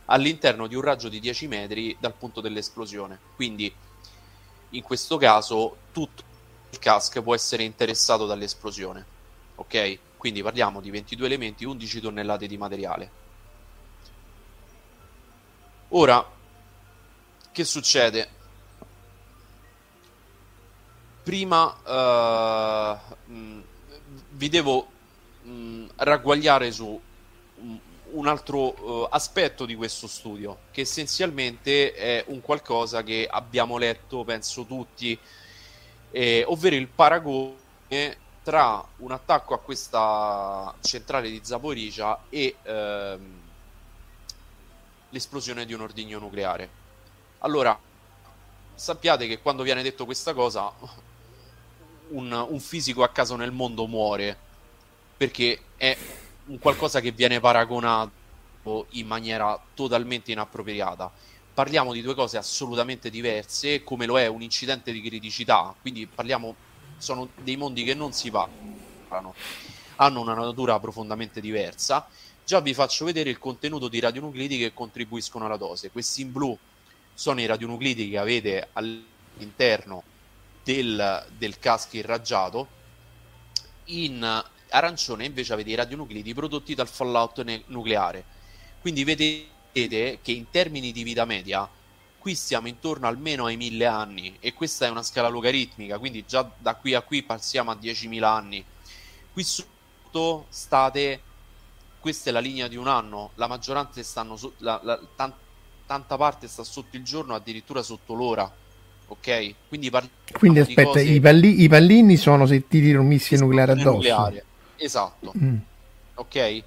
B: all'interno di un raggio di 10 metri dal punto dell'esplosione. Quindi in questo caso tutto il cask può essere interessato dall'esplosione. Ok? Quindi parliamo di 22 elementi, 11 tonnellate di materiale. Ora, che succede? prima uh, mh, vi devo mh, ragguagliare su un altro uh, aspetto di questo studio, che essenzialmente è un qualcosa che abbiamo letto, penso tutti, eh, ovvero il paragone tra un attacco a questa centrale di Zaporizia e ehm, l'esplosione di un ordigno nucleare. Allora, sappiate che quando viene detto questa cosa, un, un fisico a caso nel mondo muore, perché è un qualcosa che viene paragonato in maniera totalmente inappropriata. Parliamo di due cose assolutamente diverse, come lo è un incidente di criticità, quindi parliamo, sono dei mondi che non si parlano, hanno una natura profondamente diversa. Già vi faccio vedere il contenuto di radionuclidi che contribuiscono alla dose. Questi in blu sono i radionuclidi che avete all'interno del, del casco irraggiato. In arancione invece avete i radionuclidi prodotti dal fallout ne- nucleare. Quindi vedete che in termini di vita media qui siamo intorno almeno ai mille anni e questa è una scala logaritmica, quindi già da qui a qui passiamo a 10.000 anni. Qui sotto state, questa è la linea di un anno, la maggioranza stanno, so- la, la, tan- tanta parte sta sotto il giorno, addirittura sotto l'ora ok? Quindi,
A: Quindi aspetta, cose... i, palli- i, pallini sono se ti tiri un missile nucleare addosso. Nucleare.
B: Esatto. Mm. Ok?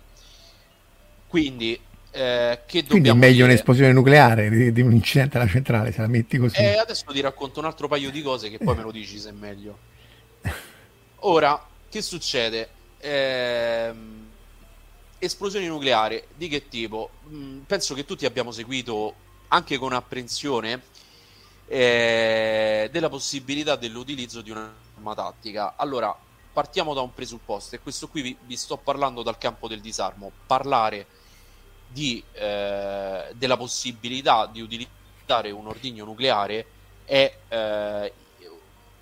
B: Quindi, eh, che
A: Quindi è meglio dire? un'esplosione nucleare di, di, un incidente alla centrale, se la metti così.
B: Eh, adesso ti racconto un altro paio di cose che poi me lo dici se è meglio. Ora, che succede? Eh, esplosione nucleare di che tipo? Mm, penso che tutti abbiamo seguito anche con apprensione eh, della possibilità dell'utilizzo di un'arma tattica. Allora, partiamo da un presupposto e questo qui vi, vi sto parlando dal campo del disarmo. Parlare di, eh, della possibilità di utilizzare un ordigno nucleare è eh,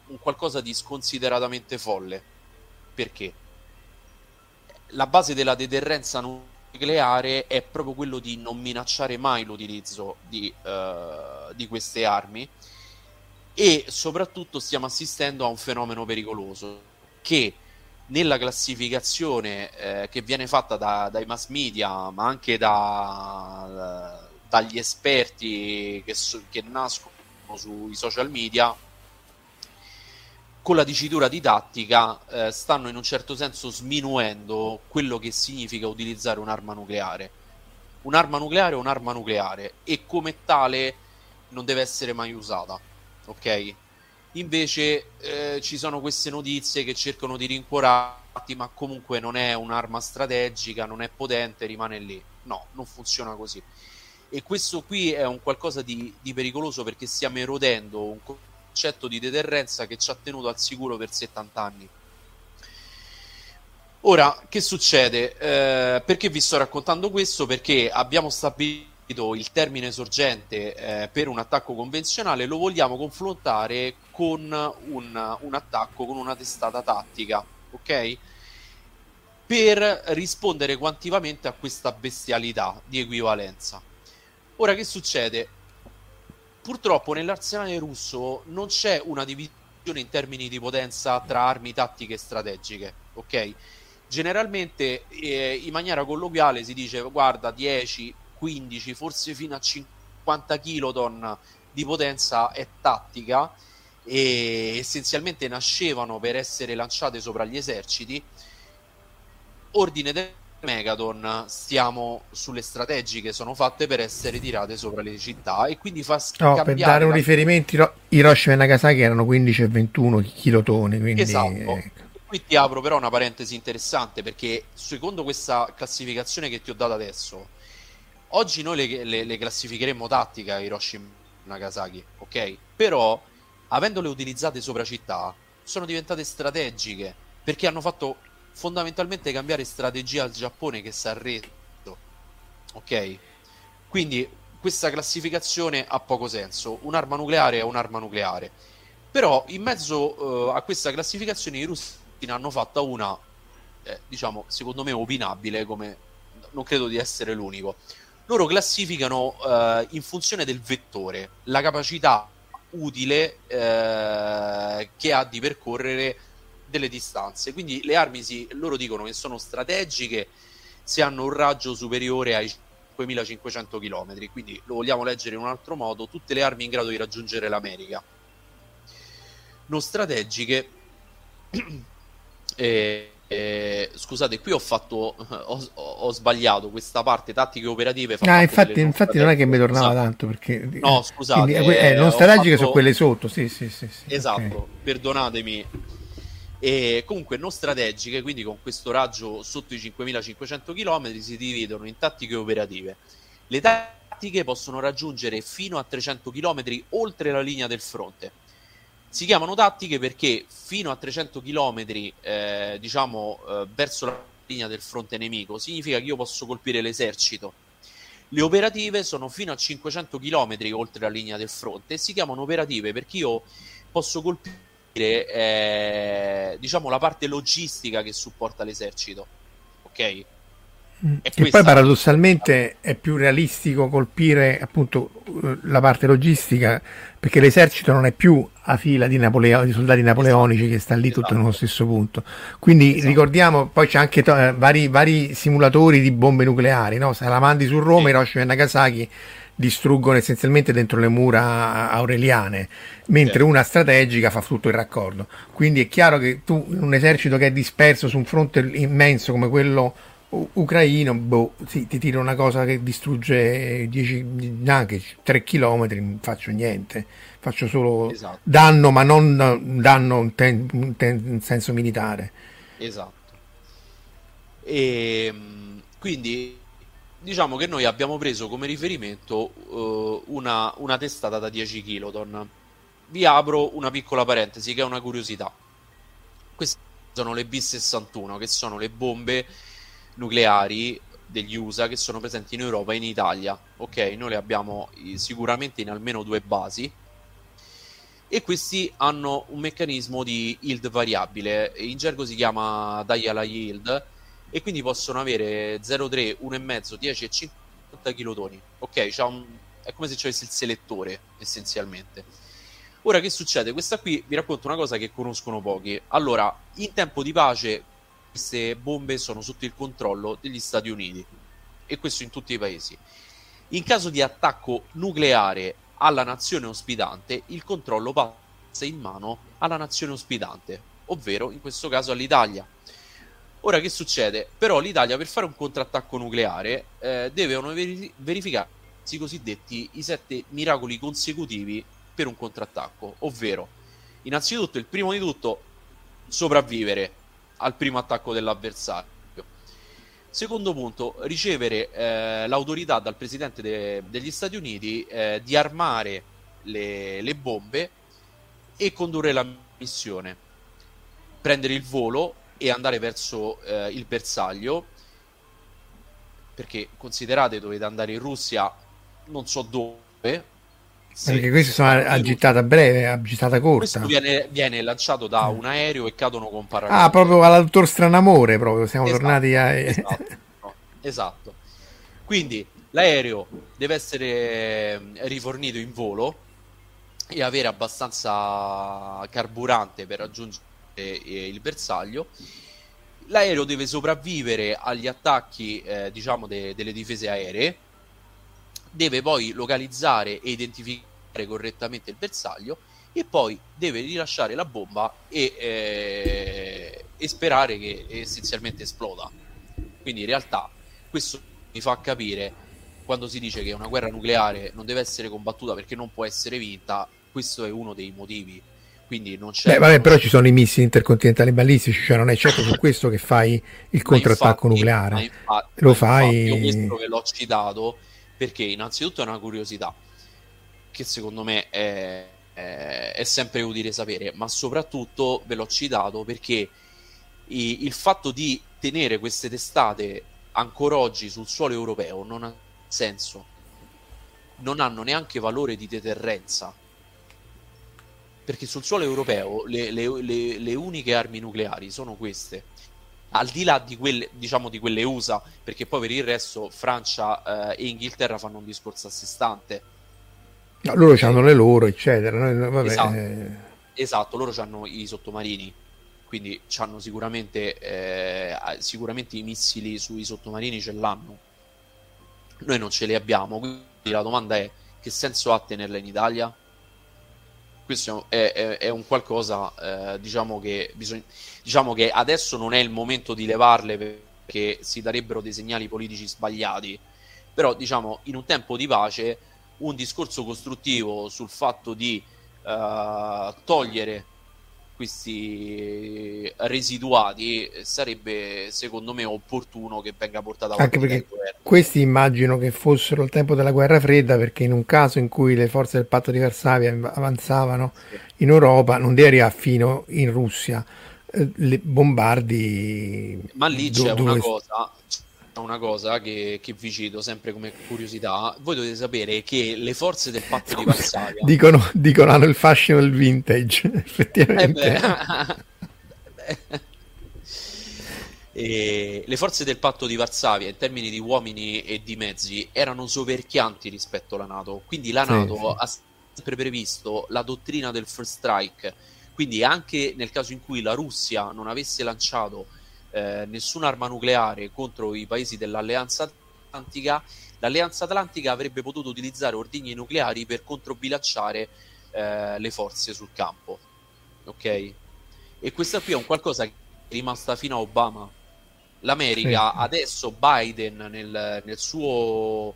B: un qualcosa di sconsideratamente folle. Perché? La base della deterrenza nucleare è proprio quello di non minacciare mai l'utilizzo di, uh, di queste armi e soprattutto stiamo assistendo a un fenomeno pericoloso che nella classificazione eh, che viene fatta da, dai mass media, ma anche da, dagli esperti che, so, che nascono sui social media, con la dicitura didattica eh, stanno in un certo senso sminuendo quello che significa utilizzare un'arma nucleare. Un'arma nucleare è un'arma nucleare e come tale non deve essere mai usata, ok? Invece eh, ci sono queste notizie che cercano di rincuorarti, ma comunque non è un'arma strategica, non è potente, rimane lì. No, non funziona così. E questo qui è un qualcosa di, di pericoloso perché stiamo erodendo un concetto di deterrenza che ci ha tenuto al sicuro per 70 anni. Ora, che succede? Eh, perché vi sto raccontando questo? Perché abbiamo stabilito il termine sorgente eh, per un attacco convenzionale lo vogliamo confrontare con un, un attacco con una testata tattica, ok? Per rispondere quantivamente a questa bestialità di equivalenza. Ora che succede? Purtroppo nell'arsenale russo non c'è una divisione in termini di potenza tra armi tattiche e strategiche, ok? Generalmente eh, in maniera colloquiale si dice guarda 10 15, forse fino a 50 kiloton di potenza è tattica e essenzialmente nascevano per essere lanciate sopra gli eserciti. Ordine del Megaton stiamo sulle strategiche sono fatte per essere tirate sopra le città e quindi fa
A: no, per dare un la... riferimento Hiroshima e Nagasaki erano 15 e 21 kilotoni quindi...
B: esatto ecco. qui ti apro però una parentesi interessante perché secondo questa classificazione che ti ho dato adesso Oggi noi le, le, le classificheremmo tattica Hiroshima e Nagasaki, ok? Però, avendole utilizzate sopra città, sono diventate strategiche perché hanno fatto fondamentalmente cambiare strategia al Giappone che si è arreso, ok? Quindi questa classificazione ha poco senso. Un'arma nucleare è un'arma nucleare. Però in mezzo uh, a questa classificazione i russi ne hanno fatta una, eh, diciamo, secondo me opinabile, come non credo di essere l'unico loro classificano uh, in funzione del vettore la capacità utile eh, che ha di percorrere delle distanze. Quindi le armi si, loro dicono che sono strategiche se hanno un raggio superiore ai 5500 km. Quindi lo vogliamo leggere in un altro modo: tutte le armi in grado di raggiungere l'America. Non strategiche. eh, eh, scusate, qui ho fatto ho, ho, sbagliato questa parte tattiche operative.
A: Ah, infatti, infatti non è che mi tornava esatto. tanto perché
B: no, scusate,
A: quindi, eh, non strategiche fatto... sono quelle sotto. Sì, sì, sì, sì
B: esatto, okay. perdonatemi. E comunque non strategiche, quindi con questo raggio sotto i 5500 km si dividono in tattiche operative. Le tattiche possono raggiungere fino a 300 km oltre la linea del fronte si chiamano tattiche perché fino a 300 km, eh, diciamo, eh, verso la linea del fronte nemico, significa che io posso colpire l'esercito. Le operative sono fino a 500 km oltre la linea del fronte e si chiamano operative perché io posso colpire, eh, diciamo, la parte logistica che supporta l'esercito. Ok?
A: Mm. E poi paradossalmente è più realistico colpire appunto eh, la parte logistica perché l'esercito non è più a fila di, Napoleo- di soldati napoleonici esatto. che sta lì tutto esatto. nello stesso punto. Quindi esatto. ricordiamo, poi c'è anche to- eh, vari, vari, simulatori di bombe nucleari, no? se la mandi su Roma, sì. Hiroshima e Nagasaki distruggono essenzialmente dentro le mura aureliane, mentre sì. una strategica fa tutto il raccordo. Quindi è chiaro che tu, un esercito che è disperso su un fronte immenso come quello ucraino, boh, sì, ti tira una cosa che distrugge 10, neanche 3 km, non faccio niente, faccio solo esatto. danno, ma non danno in, ten, in, ten, in senso militare.
B: Esatto. E ehm, quindi diciamo che noi abbiamo preso come riferimento uh, una, una testata da 10 kiloton. Vi apro una piccola parentesi che è una curiosità. Queste sono le B61, che sono le bombe nucleari degli USA che sono presenti in Europa e in Italia. Ok, noi le abbiamo sicuramente in almeno due basi e questi hanno un meccanismo di yield variabile, in gergo si chiama dial yield e quindi possono avere 0,3, 1,5, 10 e 50 kilotoni. Ok, un... è come se c'avessi il selettore essenzialmente. Ora che succede? Questa qui vi racconto una cosa che conoscono pochi. Allora, in tempo di pace queste bombe sono sotto il controllo degli Stati Uniti e questo in tutti i paesi. In caso di attacco nucleare alla nazione ospitante, il controllo passa in mano alla nazione ospitante, ovvero in questo caso all'Italia. Ora che succede? Però l'Italia per fare un contrattacco nucleare eh, deve veri- verificarsi i cosiddetti i sette miracoli consecutivi per un contrattacco, ovvero innanzitutto il primo di tutto sopravvivere al primo attacco dell'avversario. Secondo punto, ricevere eh, l'autorità dal presidente de- degli Stati Uniti eh, di armare le-, le bombe e condurre la missione, prendere il volo e andare verso eh, il bersaglio, perché considerate dovete andare in Russia, non so dove,
A: sì. Perché questi sono a gittata breve, a gittata corta. Questo
B: viene, viene lanciato da un aereo e cadono con paracadute.
A: Ah, proprio alla dottor Stranamore, proprio, siamo esatto, tornati a...
B: Esatto, no, esatto. Quindi l'aereo deve essere rifornito in volo e avere abbastanza carburante per raggiungere eh, il bersaglio. L'aereo deve sopravvivere agli attacchi, eh, diciamo, de- delle difese aeree deve poi localizzare e identificare correttamente il bersaglio e poi deve rilasciare la bomba e, eh, e sperare che essenzialmente esploda. Quindi in realtà questo mi fa capire quando si dice che una guerra nucleare non deve essere combattuta perché non può essere vinta, questo è uno dei motivi. Quindi non c'è.
A: Beh, vabbè, però ci sono i missili intercontinentali balistici, cioè non è certo su questo che fai il contrattacco nucleare. Infatti, Lo fai.
B: Infatti, io questo che l'ho citato perché innanzitutto è una curiosità che secondo me è, è, è sempre utile sapere, ma soprattutto ve l'ho citato perché i, il fatto di tenere queste testate ancora oggi sul suolo europeo non ha senso, non hanno neanche valore di deterrenza. Perché sul suolo europeo le, le, le, le uniche armi nucleari sono queste al di là di quelle, diciamo, di quelle USA, perché poi per il resto Francia eh, e Inghilterra fanno un discorso a sé stante.
A: No, loro hanno le loro, eccetera. Vabbè,
B: esatto.
A: Eh...
B: esatto, loro hanno i sottomarini, quindi hanno sicuramente, eh, sicuramente i missili sui sottomarini ce l'hanno. Noi non ce li abbiamo, quindi la domanda è che senso ha tenerla in Italia? Questo è, è, è un qualcosa, eh, diciamo, che bisogna, diciamo che adesso non è il momento di levarle perché si darebbero dei segnali politici sbagliati, però diciamo in un tempo di pace un discorso costruttivo sul fatto di uh, togliere questi residuati sarebbe secondo me opportuno che venga portata
A: avanti anche perché questi immagino che fossero il tempo della guerra fredda perché in un caso in cui le forze del patto di Varsavia avanzavano in Europa non devi arrivare fino in Russia eh, le bombardi
B: ma lì c'è dove... una cosa una cosa che, che, vi cito sempre come curiosità. Voi dovete sapere che le forze del patto di Varsavia
A: dicono, dicono hanno il fascino del vintage, effettivamente.
B: Eh e le forze del patto di Varsavia in termini di uomini e di mezzi erano soverchianti rispetto alla Nato. Quindi la Nato sì, ha sempre previsto la dottrina del first strike. Quindi anche nel caso in cui la Russia non avesse lanciato eh, nessuna arma nucleare contro i paesi dell'Alleanza Atlantica, l'Alleanza Atlantica avrebbe potuto utilizzare ordigni nucleari per controbilanciare eh, le forze sul campo. Ok? E questo qui è un qualcosa che è rimasta fino a Obama. L'America, sì. adesso Biden nel, nel suo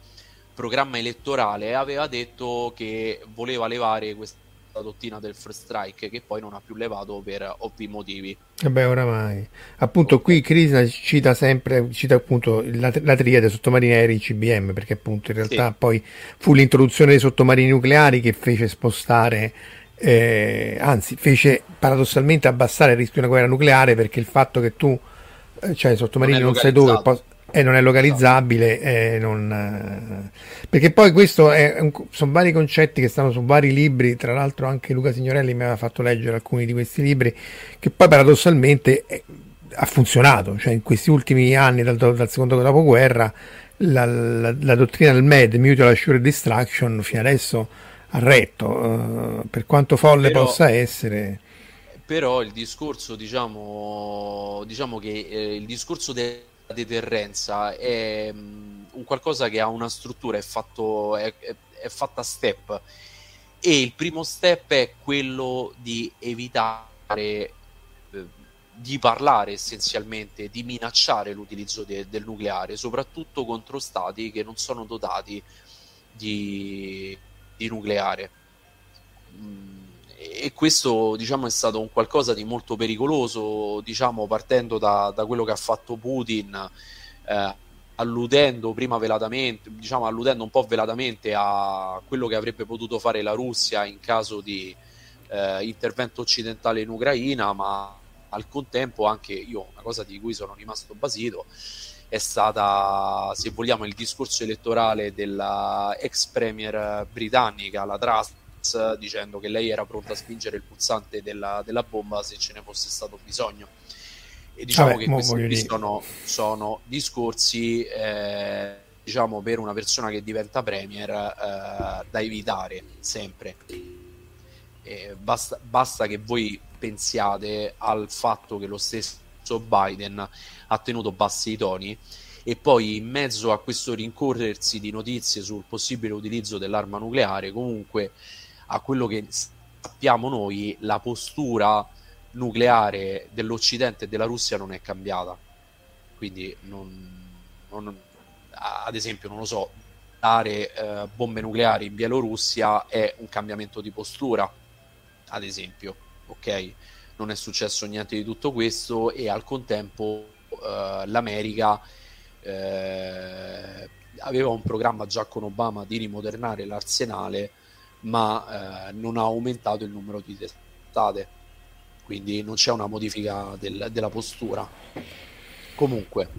B: programma elettorale aveva detto che voleva levare questa dottrina del first strike che poi non ha più levato per ovvi motivi.
A: Vabbè, oramai. Appunto qui Krishna cita sempre, cita appunto la, la triade sottomarini aerei CBM perché appunto in realtà sì. poi fu l'introduzione dei sottomarini nucleari che fece spostare eh, anzi fece paradossalmente abbassare il rischio di una guerra nucleare perché il fatto che tu eh, cioè i sottomarini non, non sai dove e non è localizzabile eh, non, eh, perché poi questo un, sono vari concetti che stanno su vari libri. Tra l'altro anche Luca Signorelli mi aveva fatto leggere alcuni di questi libri che poi paradossalmente è, ha funzionato. Cioè in questi ultimi anni dal, dal secondo dopoguerra la, la, la, dottrina del MED Mutual Assured Destruction fino adesso ha retto. Uh, per quanto folle però, possa essere.
B: Però il discorso diciamo, diciamo che eh, il discorso del deterrenza è um, un qualcosa che ha una struttura, è, fatto, è, è, è fatta a step e il primo step è quello di evitare eh, di parlare essenzialmente, di minacciare l'utilizzo de, del nucleare, soprattutto contro stati che non sono dotati di, di nucleare. Mm e questo diciamo è stato un qualcosa di molto pericoloso diciamo partendo da, da quello che ha fatto Putin eh, alludendo prima velatamente diciamo alludendo un po' velatamente a quello che avrebbe potuto fare la Russia in caso di eh, intervento occidentale in Ucraina ma al contempo anche io una cosa di cui sono rimasto basito è stata se vogliamo il discorso elettorale della ex premier britannica la Truss dicendo che lei era pronta a spingere il pulsante della, della bomba se ce ne fosse stato bisogno. E diciamo Vabbè, che questi sono, sono, discorsi eh, diciamo per una persona che diventa premier eh, da evitare sempre. Basta, basta che voi pensiate al fatto che lo stesso Biden ha tenuto bassi i toni e poi in mezzo a questo rincorrersi di notizie sul possibile utilizzo dell'arma nucleare comunque a quello che sappiamo noi, la postura nucleare dell'Occidente e della Russia non è cambiata. Quindi, non, non, ad esempio, non lo so, dare eh, bombe nucleari in Bielorussia è un cambiamento di postura, ad esempio, ok? Non è successo niente di tutto questo e al contempo eh, l'America eh, aveva un programma già con Obama di rimodernare l'arsenale ma eh, non ha aumentato il numero di testate, quindi non c'è una modifica del, della postura. Comunque,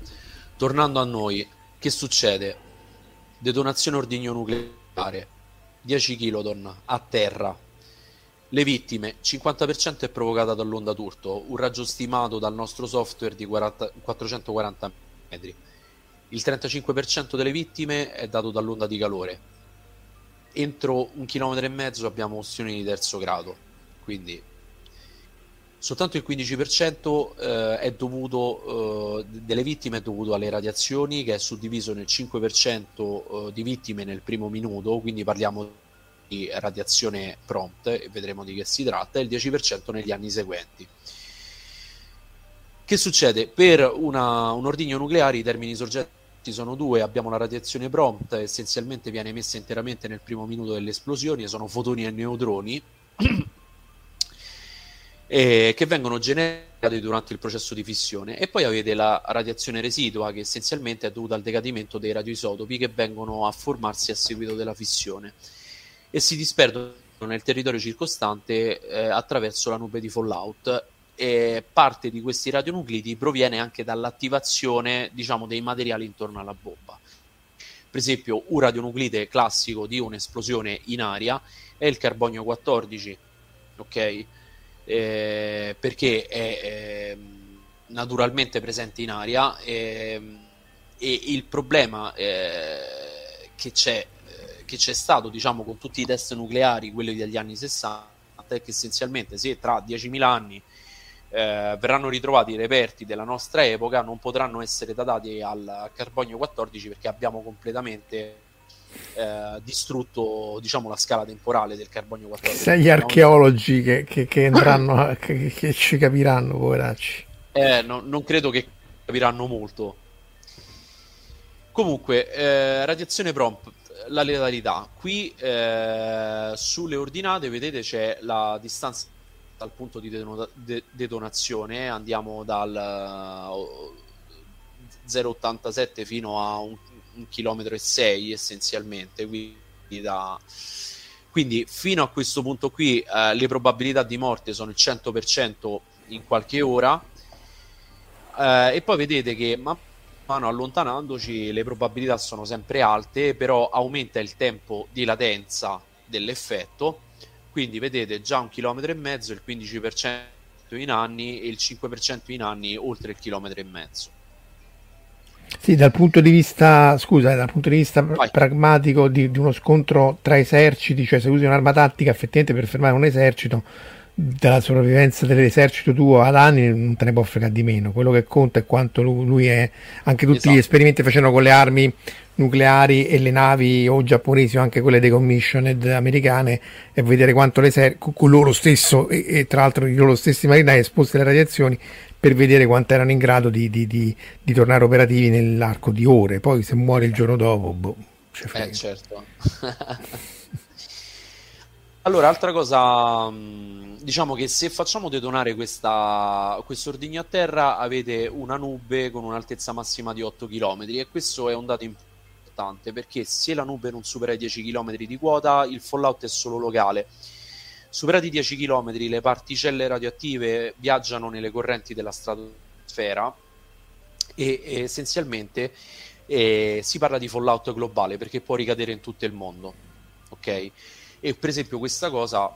B: tornando a noi, che succede? Detonazione ordigno nucleare, 10 kiloton a terra. Le vittime, 50% è provocata dall'onda Turto, un raggio stimato dal nostro software di 40, 440 metri. Il 35% delle vittime è dato dall'onda di calore, entro un chilometro e mezzo abbiamo ustioni di terzo grado, quindi soltanto il 15% eh, è dovuto, eh, delle vittime è dovuto alle radiazioni, che è suddiviso nel 5% eh, di vittime nel primo minuto, quindi parliamo di radiazione prompt e vedremo di che si tratta, e il 10% negli anni seguenti. Che succede? Per una, un ordigno nucleare i termini sorgenti sono due, abbiamo la radiazione prompt, essenzialmente viene emessa interamente nel primo minuto delle esplosioni, sono fotoni e neutroni, eh, che vengono generati durante il processo di fissione. E poi avete la radiazione residua che essenzialmente è dovuta al decadimento dei radioisotopi che vengono a formarsi a seguito della fissione. E si disperdono nel territorio circostante eh, attraverso la nube di fallout e parte di questi radionuclidi proviene anche dall'attivazione diciamo dei materiali intorno alla bomba. Per esempio un radionuclide classico di un'esplosione in aria è il carbonio 14 ok? Eh, perché è eh, naturalmente presente in aria eh, e il problema eh, che c'è, eh, che c'è stato diciamo con tutti i test nucleari, quelli degli anni 60, è che essenzialmente se tra 10.000 anni eh, verranno ritrovati i reperti della nostra epoca non potranno essere datati al carbonio 14 perché abbiamo completamente eh, distrutto diciamo la scala temporale del carbonio 14
A: Sai gli archeologi che, che, che andranno che, che, ci capiranno poveracci.
B: Eh, no, non credo che capiranno molto. Comunque eh, radiazione prompt la letalità. Qui eh, sulle ordinate vedete c'è la distanza dal punto di de- detonazione andiamo dal 0,87 fino a un sei essenzialmente, quindi, da... quindi fino a questo punto qui eh, le probabilità di morte sono il 100% in qualche ora. Eh, e poi vedete che man mano allontanandoci le probabilità sono sempre alte, però aumenta il tempo di latenza dell'effetto, quindi vedete già un chilometro e mezzo, il 15% in anni e il 5% in anni oltre il chilometro e mezzo.
A: Sì, dal punto di vista, scusa, dal punto di vista Vai. pragmatico di, di, uno scontro tra eserciti, cioè se usi un'arma tattica effettivamente per fermare un esercito, della sopravvivenza dell'esercito tuo ad anni non te ne può fregare di meno. Quello che conta è quanto lui, è. Anche tutti esatto. gli esperimenti facevano con le armi nucleari e le navi o giapponesi o anche quelle decommissioned americane e vedere quanto l'esercito, con loro stesso e, e, tra l'altro i loro stessi marinai esposti alle radiazioni per vedere quanto erano in grado di, di, di, di, tornare operativi nell'arco di ore. Poi se muore il giorno dopo, boh,
B: eh, certo. allora, altra cosa, mm, diciamo che se facciamo detonare questa, questo ordigno a terra avete una nube con un'altezza massima di 8 km e questo è un dato importante perché se la nube non supera i 10 km di quota il fallout è solo locale Superati i 10 km, le particelle radioattive viaggiano nelle correnti della stratosfera e, e essenzialmente eh, si parla di fallout globale perché può ricadere in tutto il mondo. Ok? E per esempio questa cosa,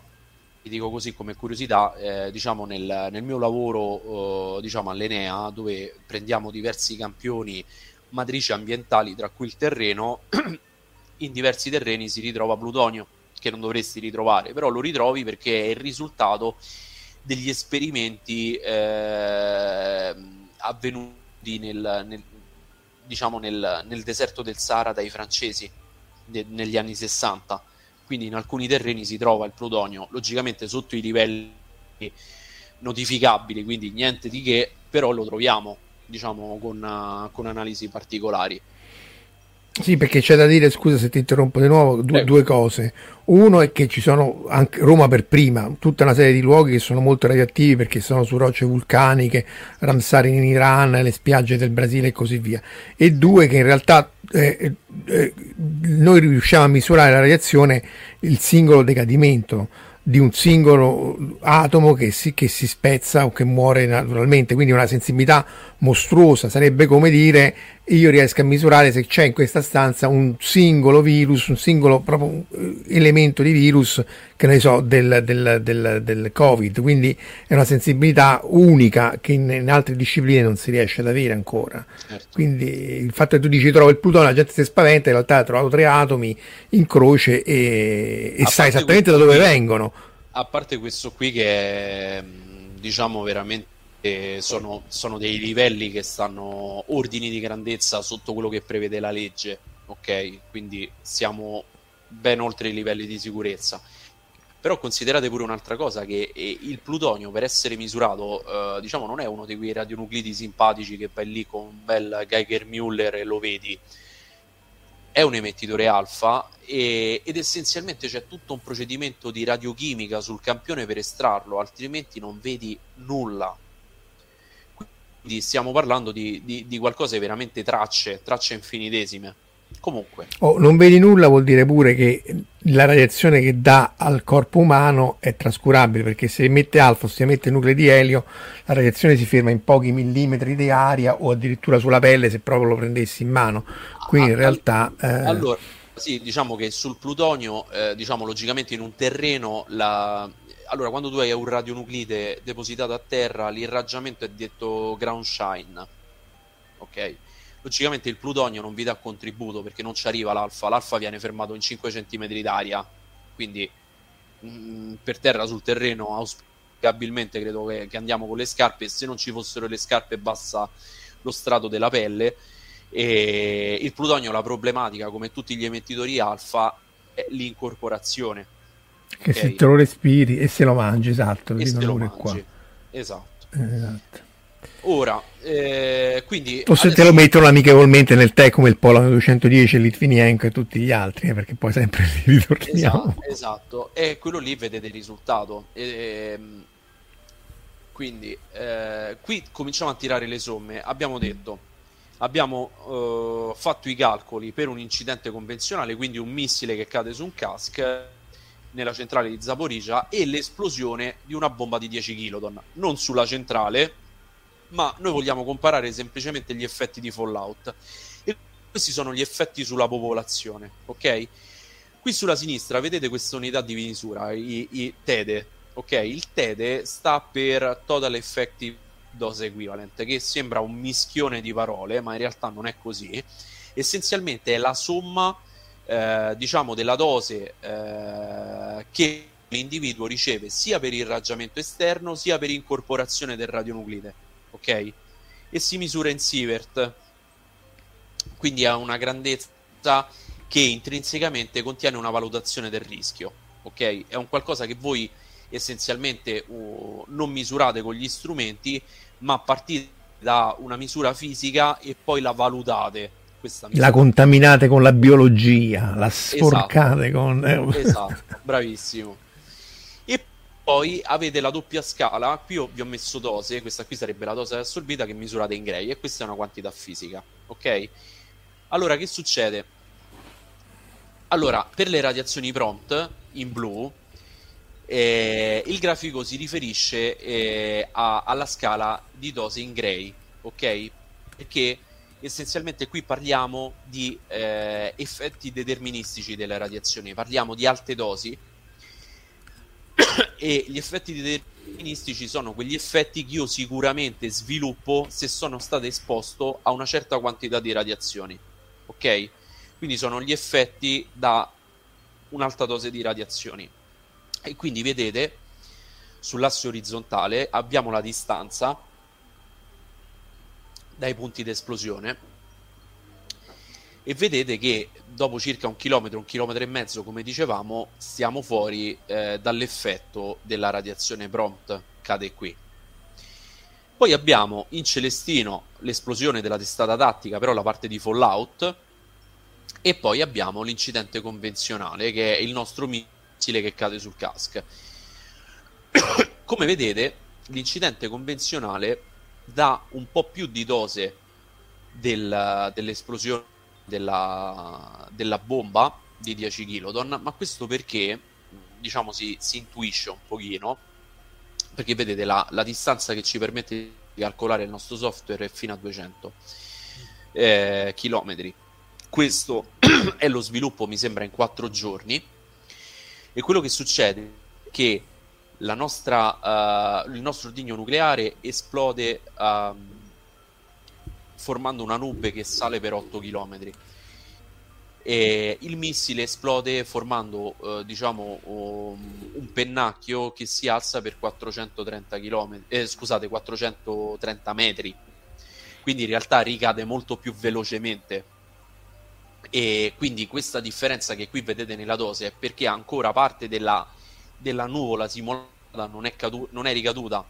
B: vi dico così come curiosità, eh, diciamo nel, nel, mio lavoro eh, diciamo all'Enea, dove prendiamo diversi campioni matrici ambientali, tra cui il terreno, in diversi terreni si ritrova plutonio che non dovresti ritrovare, però lo ritrovi perché è il risultato degli esperimenti eh, avvenuti nel, nel, diciamo nel, nel, deserto del Sahara dai francesi de, negli anni 60. Quindi in alcuni terreni si trova il plutonio, logicamente sotto i livelli notificabili, quindi niente di che, però lo troviamo diciamo con, con analisi particolari.
A: Sì, perché c'è da dire, scusa se ti interrompo di nuovo, due, due, cose. Uno è che ci sono anche Roma per prima, tutta una serie di luoghi che sono molto radioattivi perché sono su rocce vulcaniche, Ramsar in Iran, le spiagge del Brasile e così via. E due che in realtà eh, eh, noi riusciamo a misurare la radiazione, il singolo decadimento di un singolo atomo che si, che si, spezza o che muore naturalmente, quindi una sensibilità mostruosa, sarebbe come dire io riesco a misurare se c'è in questa stanza un singolo virus, un singolo proprio eh, elemento di virus che che ne so, del, del, del, del, Covid, quindi è una sensibilità unica che in, in, altre discipline non si riesce ad avere ancora. Certo. Quindi il fatto che tu dici trovo il Plutone, la gente si spaventa, in realtà ha trovato tre atomi in croce e, e sa esattamente da dove qui, vengono.
B: A parte questo qui che è, diciamo veramente sono, sono dei livelli che stanno ordini di grandezza sotto quello che prevede la legge, ok? Quindi siamo ben oltre i livelli di sicurezza. Però considerate pure un'altra cosa, che il plutonio per essere misurato, eh, diciamo, non è uno di quei radionuclidi simpatici che vai lì con un bel Geiger Müller e lo vedi. È un emettitore alfa e, ed essenzialmente c'è tutto un procedimento di radiochimica sul campione per estrarlo, altrimenti non vedi nulla. Quindi stiamo parlando di, di, di qualcosa di veramente tracce, tracce infinitesime. Comunque.
A: Oh, non vedi nulla vuol dire pure che la radiazione che dà al corpo umano è trascurabile perché se emette alfa se emette nuclei di elio la radiazione si ferma in pochi millimetri di aria o addirittura sulla pelle se proprio lo prendessi in mano. Quindi ah, in realtà...
B: Eh... Allora, sì, diciamo che sul plutonio, eh, diciamo logicamente in un terreno, la... allora quando tu hai un radionuclide depositato a terra l'irraggiamento è detto ground shine, ok? logicamente il plutonio non vi dà contributo perché non ci arriva l'alfa, l'alfa viene fermato in 5 cm d'aria, quindi mh, mm, per terra sul terreno auspicabilmente credo che, che, andiamo con le scarpe, se non ci fossero le scarpe basta lo strato della pelle e il plutonio la problematica come tutti gli emettitori alfa è l'incorporazione
A: che okay? se te lo respiri e se lo mangi esatto
B: e se lo mangi. Qua. esatto esatto Ora, eh, quindi...
A: O se adesso... te lo mettono amichevolmente nel tè come il Polano 210, il Litvinenko e tutti gli altri, eh, perché poi sempre li ritorniamo.
B: Esatto, esatto, e quello lì vedete il risultato. E, ehm, quindi, eh, qui cominciamo a tirare le somme. Abbiamo detto, abbiamo eh, fatto i calcoli per un incidente convenzionale, quindi un missile che cade su un cask nella centrale di Zaporizia e l'esplosione di una bomba di 10 kiloton, non sulla centrale, ma noi vogliamo comparare semplicemente gli effetti di Fallout. E questi sono gli effetti sulla popolazione, ok? Qui sulla sinistra vedete questa unità di misura, i, i TEDE, ok? Il TEDE sta per Total Effective Dose Equivalent, che sembra un mischione di parole, ma in realtà non è così. Essenzialmente è la somma, eh, diciamo, della dose eh, che l'individuo riceve sia per irraggiamento esterno sia per incorporazione del radionuclide ok? E si misura in sievert, quindi ha una grandezza che intrinsecamente contiene una valutazione del rischio, ok? È un qualcosa che voi essenzialmente uh, non misurate con gli strumenti, ma partite da una misura fisica e poi la valutate.
A: La contaminate con la biologia, la sporcate esatto. con...
B: Eh, esatto, bravissimo. Poi avete la doppia scala, qui vi ho messo dose, questa qui sarebbe la dose assorbita che misurate in gray e questa è una quantità fisica, ok? Allora che succede? Allora, per le radiazioni prompt in blu, eh, il grafico si riferisce eh, a, alla scala di dose in gray, ok? Perché essenzialmente qui parliamo di eh, effetti deterministici delle radiazioni, parliamo di alte dosi e gli effetti deterministici sono quegli effetti che io sicuramente sviluppo se sono stato esposto a una certa quantità di radiazioni. Ok? Quindi sono gli effetti da un'alta dose di radiazioni. E quindi vedete sull'asse orizzontale abbiamo la distanza dai punti d'esplosione e vedete che dopo circa un chilometro, un chilometro e mezzo, come dicevamo, stiamo fuori eh, dall'effetto della radiazione prompt, cade qui. Poi abbiamo in celestino l'esplosione della testata tattica, però la parte di Fallout, e poi abbiamo l'incidente convenzionale, che è il nostro missile che cade sul cask. come vedete, l'incidente convenzionale dà un po' più di dose del, dell'esplosione della, della bomba di 10 kiloton, ma questo perché diciamo si, si intuisce un pochino, perché vedete la, la, distanza che ci permette di calcolare il nostro software è fino a 200 eh, chilometri. Questo è lo sviluppo, mi sembra, in 4 giorni. E quello che succede è che nostra, uh, il nostro ordigno nucleare esplode uh, formando una nube che sale per 8 km. E il missile esplode formando uh, diciamo um, un pennacchio che si alza per 430 km, eh, scusate, 430 metri. Quindi in realtà ricade molto più velocemente. E quindi questa differenza che qui vedete nella dose è perché ancora parte della, della nuvola simulata non è, cadu- non è ricaduta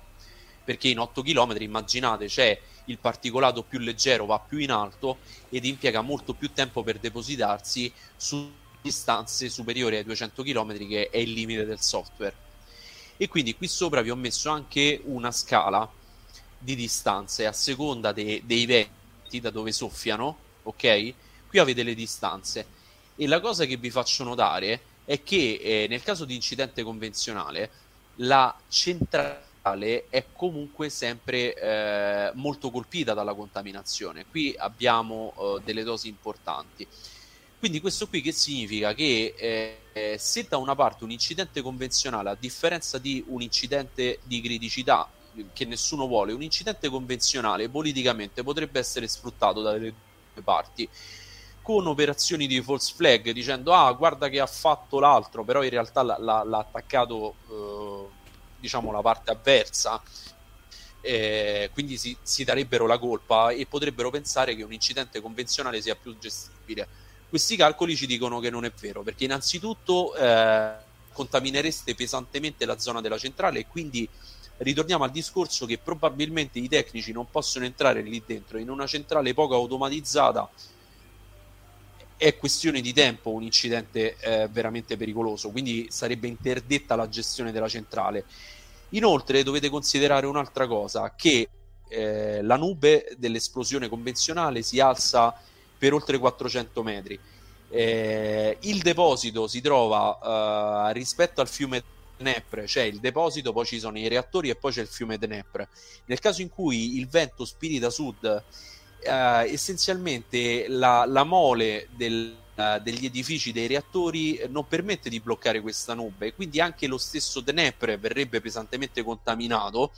B: perché in 8 km immaginate c'è il particolato più leggero va più in alto ed impiega molto più tempo per depositarsi su distanze superiori ai 200 km che è il limite del software. E quindi qui sopra vi ho messo anche una scala di distanze a seconda de- dei venti da dove soffiano ok? Qui avete le distanze. E la cosa che vi faccio notare è che eh, nel caso di incidente convenzionale la centrale è comunque sempre eh, molto colpita dalla contaminazione. Qui abbiamo eh, delle dosi importanti. Quindi questo qui che significa? Che eh, se da una parte un incidente convenzionale, a differenza di un incidente di criticità che nessuno vuole, un incidente convenzionale politicamente potrebbe essere sfruttato dalle due parti con operazioni di false flag dicendo ah guarda che ha fatto l'altro però in realtà l'ha, l'ha, l'ha attaccato eh, diciamo la parte avversa. Eh, quindi si, si, darebbero la colpa e potrebbero pensare che un incidente convenzionale sia più gestibile. Questi calcoli ci dicono che non è vero perché innanzitutto eh, contaminereste pesantemente la zona della centrale e quindi ritorniamo al discorso che probabilmente i tecnici non possono entrare lì dentro in una centrale poco automatizzata è questione di tempo un incidente eh, veramente pericoloso, quindi sarebbe interdetta la gestione della centrale. Inoltre dovete considerare un'altra cosa, che eh, la nube dell'esplosione convenzionale si alza per oltre 400 metri. Eh, il deposito si trova eh, rispetto al fiume Dnepr, c'è il deposito, poi ci sono i reattori e poi c'è il fiume Dnepr. Nel caso in cui il vento spiri da sud eh, essenzialmente la, la mole del, uh, degli edifici dei reattori non permette di bloccare questa nube, quindi anche lo stesso Dnepr verrebbe pesantemente contaminato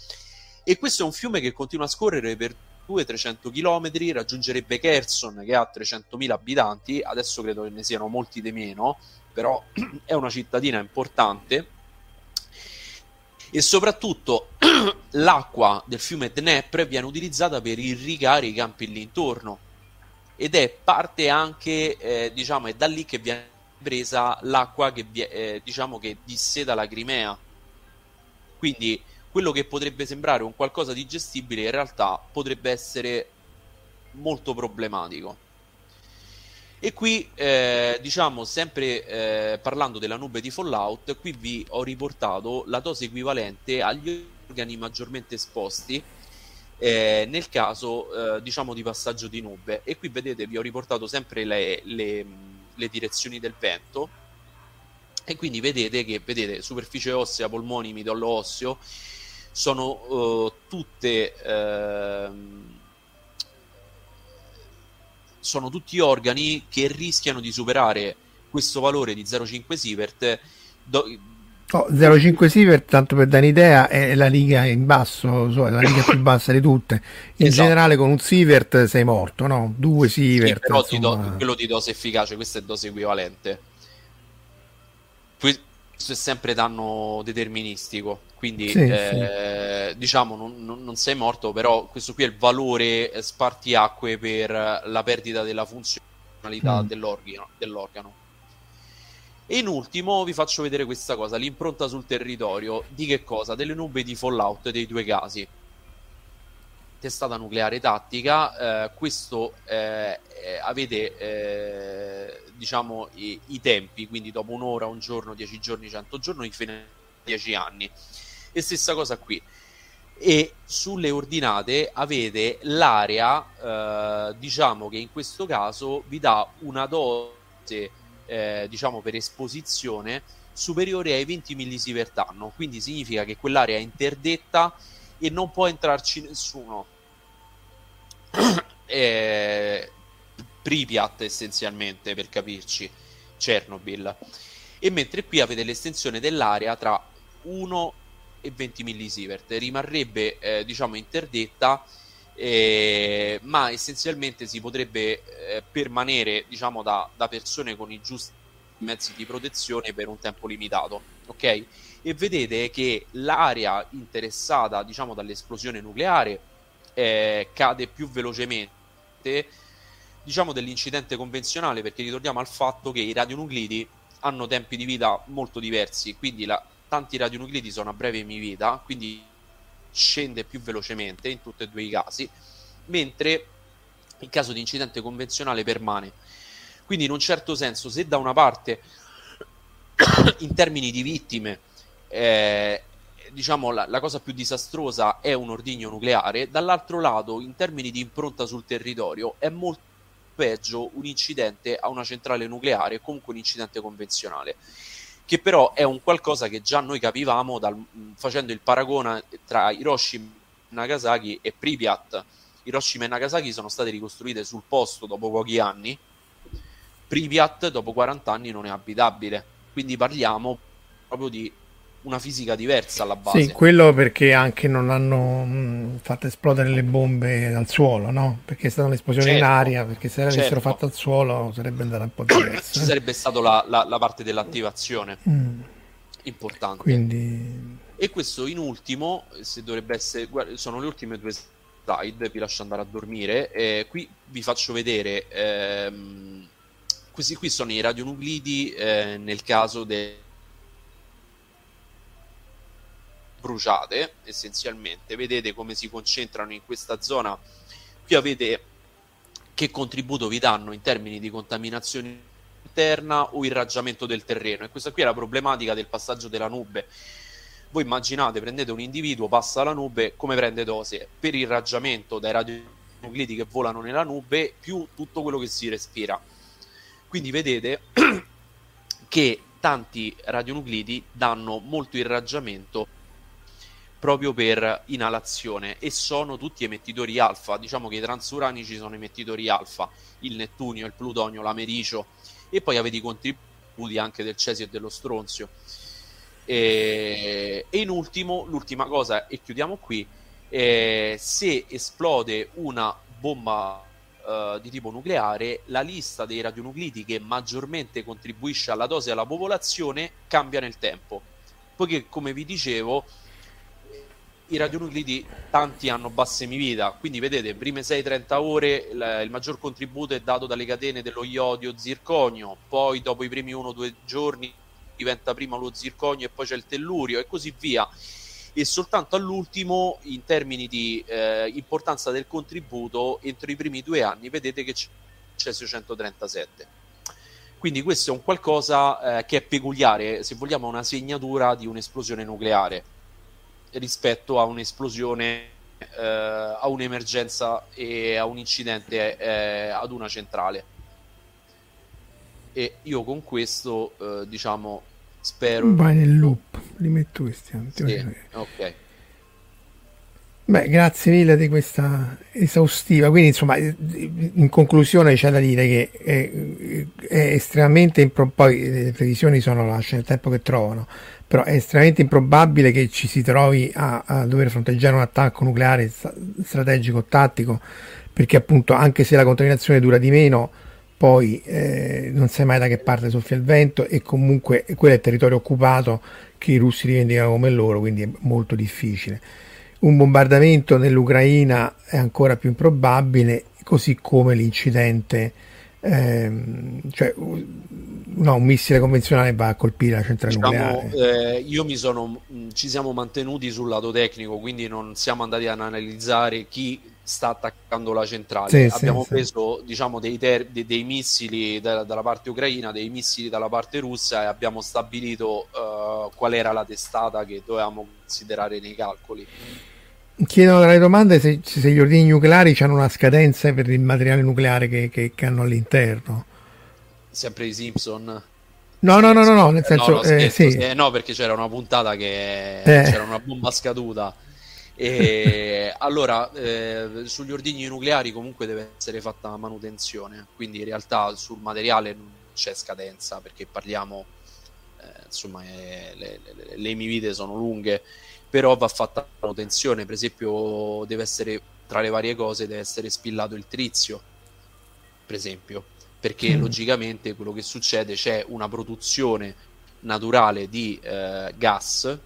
B: e questo è un fiume che continua a scorrere per 200-300 km, raggiungerebbe Kherson che ha 300.000 abitanti, adesso credo che ne siano molti di meno, però è una cittadina importante e soprattutto l'acqua del fiume Dnepr viene utilizzata per irrigare i campi lì intorno ed è parte anche, eh, diciamo, è da lì che viene presa l'acqua che, eh, diciamo, che disseta la Crimea. Quindi quello che potrebbe sembrare un qualcosa di gestibile in realtà potrebbe essere molto problematico. E qui, eh, diciamo, sempre eh, parlando della nube di Fallout, qui vi ho riportato la dose equivalente agli organi maggiormente esposti eh, nel caso, eh, diciamo, di passaggio di nube. E qui vedete, vi ho riportato sempre le, le, le direzioni del vento. E quindi vedete che, vedete, superficie ossea, polmoni, midollo osseo, sono uh, tutte... Sono tutti organi che rischiano di superare questo valore di 0,5 sievert. Do...
A: Oh, 0,5 sievert, tanto per dare un'idea, è la riga in basso, so, è la riga più bassa di tutte. In esatto. generale con un sievert sei morto, no? Due sievert. Sì,
B: però ti do, quello di dose efficace, questa è dose equivalente. Questo è sempre danno deterministico, quindi sì, eh, sì. diciamo non, non, non, sei morto, però questo qui è il valore spartiacque per la perdita della funzionalità mm. dell'organo, dell'organo. E in ultimo vi faccio vedere questa cosa, l'impronta sul territorio di che cosa? Delle nube di fallout dei due casi testata nucleare tattica, eh, questo eh, eh, avete eh, diciamo i, i, tempi, quindi dopo un'ora, un giorno, dieci giorni, cento giorni, fino a dieci anni. E stessa cosa qui. E sulle ordinate avete l'area, eh, diciamo che in questo caso vi dà una dose, eh, diciamo per esposizione, superiore ai 20 millisievert anno. Quindi significa che quell'area è interdetta e non può entrarci nessuno eh, Pripyat essenzialmente per capirci, Chernobyl. e mentre qui avete l'estensione dell'area tra 1 e 20 millisievert, rimarrebbe eh, diciamo interdetta eh, ma essenzialmente si potrebbe eh, permanere diciamo da, da, persone con i giusti mezzi di protezione per un tempo limitato ok e vedete che l'area interessata diciamo dall'esplosione nucleare eh, cade più velocemente diciamo dell'incidente convenzionale perché ritorniamo al fatto che i radionuclidi hanno tempi di vita molto diversi quindi la, tanti radionuclidi sono a breve vita quindi scende più velocemente in tutti e due i casi, mentre in caso di incidente convenzionale permane. Quindi in un certo senso, se da una parte in termini di vittime eh, diciamo la, la, cosa più disastrosa è un ordigno nucleare, dall'altro lato in termini di impronta sul territorio è molto peggio un incidente a una centrale nucleare comunque un incidente convenzionale che però è un qualcosa che già noi capivamo dal, facendo il paragone tra Hiroshima, Nagasaki e Pripyat. Hiroshima e Nagasaki sono state ricostruite sul posto dopo pochi anni, Pripyat dopo 40 anni non è abitabile, quindi parliamo proprio di una fisica diversa alla base.
A: Sì, quello perché anche non hanno mh, fatto esplodere le bombe dal suolo, no? Perché è stata un'esplosione certo, in aria, perché se l'avessero certo. fatta al suolo sarebbe andata un po' diverso.
B: Ci eh? sarebbe stata la, la, la, parte dell'attivazione mm. importante.
A: Quindi...
B: E questo in ultimo, se dovrebbe essere, guarda, sono le ultime due slide, vi lascio andare a dormire. Eh, qui vi faccio vedere, ehm, questi qui sono i radionuclidi eh, nel caso del bruciate essenzialmente. Vedete come si concentrano in questa zona. Qui avete che contributo vi danno in termini di contaminazione interna o irraggiamento del terreno. E questa qui è la problematica del passaggio della nube. Voi immaginate, prendete un individuo, passa la nube, come prende dose? Per irraggiamento dai radionuclidi che volano nella nube, più tutto quello che si respira. Quindi vedete che tanti radionuclidi danno molto irraggiamento proprio per inalazione e sono tutti emettitori alfa. Diciamo che i transuranici sono emettitori alfa, il nettunio, il plutonio, l'americio e poi avete i contributi anche del cesio e dello stronzio. E, e in ultimo, l'ultima cosa, e chiudiamo qui, eh, se esplode una bomba uh, di tipo nucleare, la lista dei radionuclidi che maggiormente contribuisce alla dose alla popolazione cambia nel tempo. Poiché, come vi dicevo, i radionuclidi tanti hanno bassa emivita, quindi vedete, prime 6-30 ore il, il maggior contributo è dato dalle catene dello iodio zirconio, poi dopo i primi 1-2 giorni diventa prima lo zirconio e poi c'è il tellurio e così via. E soltanto all'ultimo, in termini di eh, importanza del contributo, entro i primi due anni vedete che c'è cesio 137. Quindi questo è un qualcosa eh, che è peculiare, se vogliamo, una segnatura di un'esplosione nucleare rispetto a un'esplosione, eh, a un'emergenza e a un incidente eh, ad una centrale. E io con questo, eh, diciamo, spero...
A: Vai nel loop, li metto questi.
B: Sì, ok.
A: Beh, grazie mille di questa esaustiva. Quindi, insomma, in conclusione c'è da dire che è, è estremamente impro- poi le previsioni sono lasciano il tempo che trovano, però è estremamente improbabile che ci si trovi a, a dover fronteggiare un attacco nucleare strategico o tattico, perché appunto anche se la contaminazione dura di meno, poi eh, non sai mai da che parte soffia il vento e comunque quello è il territorio occupato che i russi rivendicano come loro, quindi è molto difficile. Un bombardamento nell'Ucraina è ancora più improbabile, così come l'incidente, ehm, cioè no, un missile convenzionale va a colpire la centrale diciamo,
B: nucleare. Eh, io mi sono, ci siamo mantenuti sul lato tecnico, quindi non siamo andati ad analizzare chi sta attaccando la centrale. Sì, Abbiamo sì, preso sì. Diciamo, dei, ter- dei, dei, missili da- dalla parte ucraina, dei missili dalla parte russa e abbiamo stabilito uh, qual era la testata che dovevamo considerare nei calcoli.
A: Chiedono dalle domande se, se, gli ordini nucleari hanno una scadenza per il materiale nucleare che, che, che hanno all'interno.
B: Sempre i Simpson.
A: No, no, no, no, no, nel senso...
B: No, no, eh, sì. eh, no perché c'era una puntata che eh. c'era una bomba scaduta. E allora, eh, sugli ordigni nucleari comunque deve essere fatta manutenzione, quindi in realtà sul materiale non c'è scadenza perché parliamo insomma è, le, le, le emivite sono lunghe, però va fatta manutenzione, per esempio deve essere tra le varie cose deve essere spillato il trizio, per esempio, perché mm. logicamente quello che succede c'è una produzione naturale di eh, gas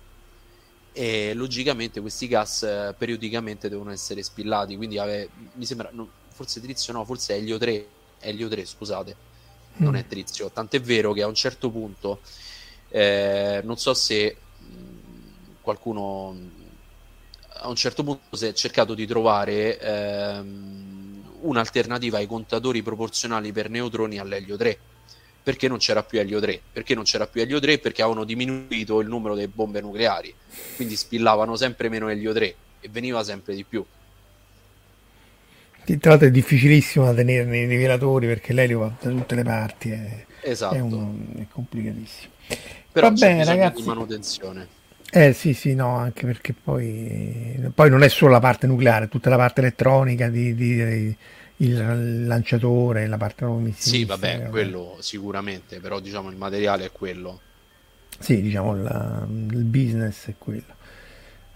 B: e logicamente questi gas eh, periodicamente devono essere spillati, quindi ave, mi sembra, no, forse trizio no, forse Elio 3, Elio 3 scusate, mm. non è trizio, tant'è vero che a un certo punto, eh, non so se qualcuno a un certo punto si è cercato di trovare ehm, un'alternativa ai contatori proporzionali per neutroni all'elio 3 perché non c'era più elio 3 perché non c'era più elio 3 perché avevano diminuito il numero delle bombe nucleari. Quindi spillavano sempre meno elio 3 e veniva sempre di più.
A: Tra l'altro è difficilissimo da tenere nei rivelatori perché l'elio va da tutte le parti è,
B: esatto. è,
A: un, è complicatissimo.
B: Però va bene ragazzi di manutenzione
A: eh sì, sì, no, anche perché poi, poi non è solo la parte nucleare, tutta la parte elettronica di, di, il lanciatore, la parte missile.
B: Sì, vabbè, quello sicuramente, però diciamo il materiale è quello.
A: Sì, diciamo il, il business è quello.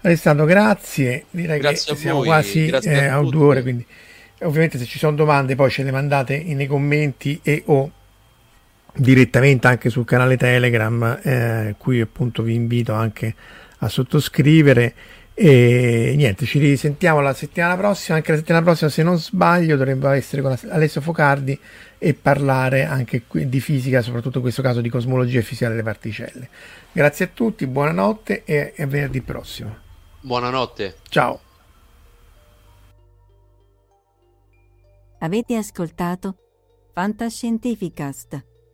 A: Alessandro, grazie. Direi grazie che siamo voi, quasi eh, a, a due ore, quindi ovviamente se ci sono domande poi ce le mandate nei commenti e o direttamente anche sul canale Telegram, eh, cui appunto vi invito anche a sottoscrivere. E niente, ci risentiamo la settimana prossima. Anche la settimana prossima, se non sbaglio, dovrebbe essere con Alessio Focardi e parlare anche di fisica, soprattutto in questo caso di cosmologia e fisica delle particelle. Grazie a tutti, buonanotte e a venerdì prossimo.
B: Buonanotte.
A: Ciao.
C: Avete ascoltato Fantascientificast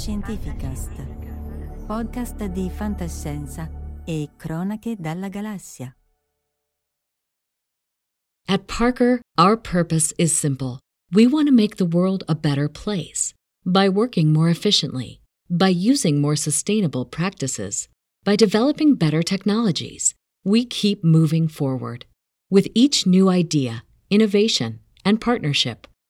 C: Fantascientificast, podcast di fantascienza e cronache dalla galassia.
D: At Parker, our purpose is simple. We want to make the world a better place by working more efficiently, by using more sustainable practices, by developing better technologies. We keep moving forward. With each new idea, innovation, and partnership,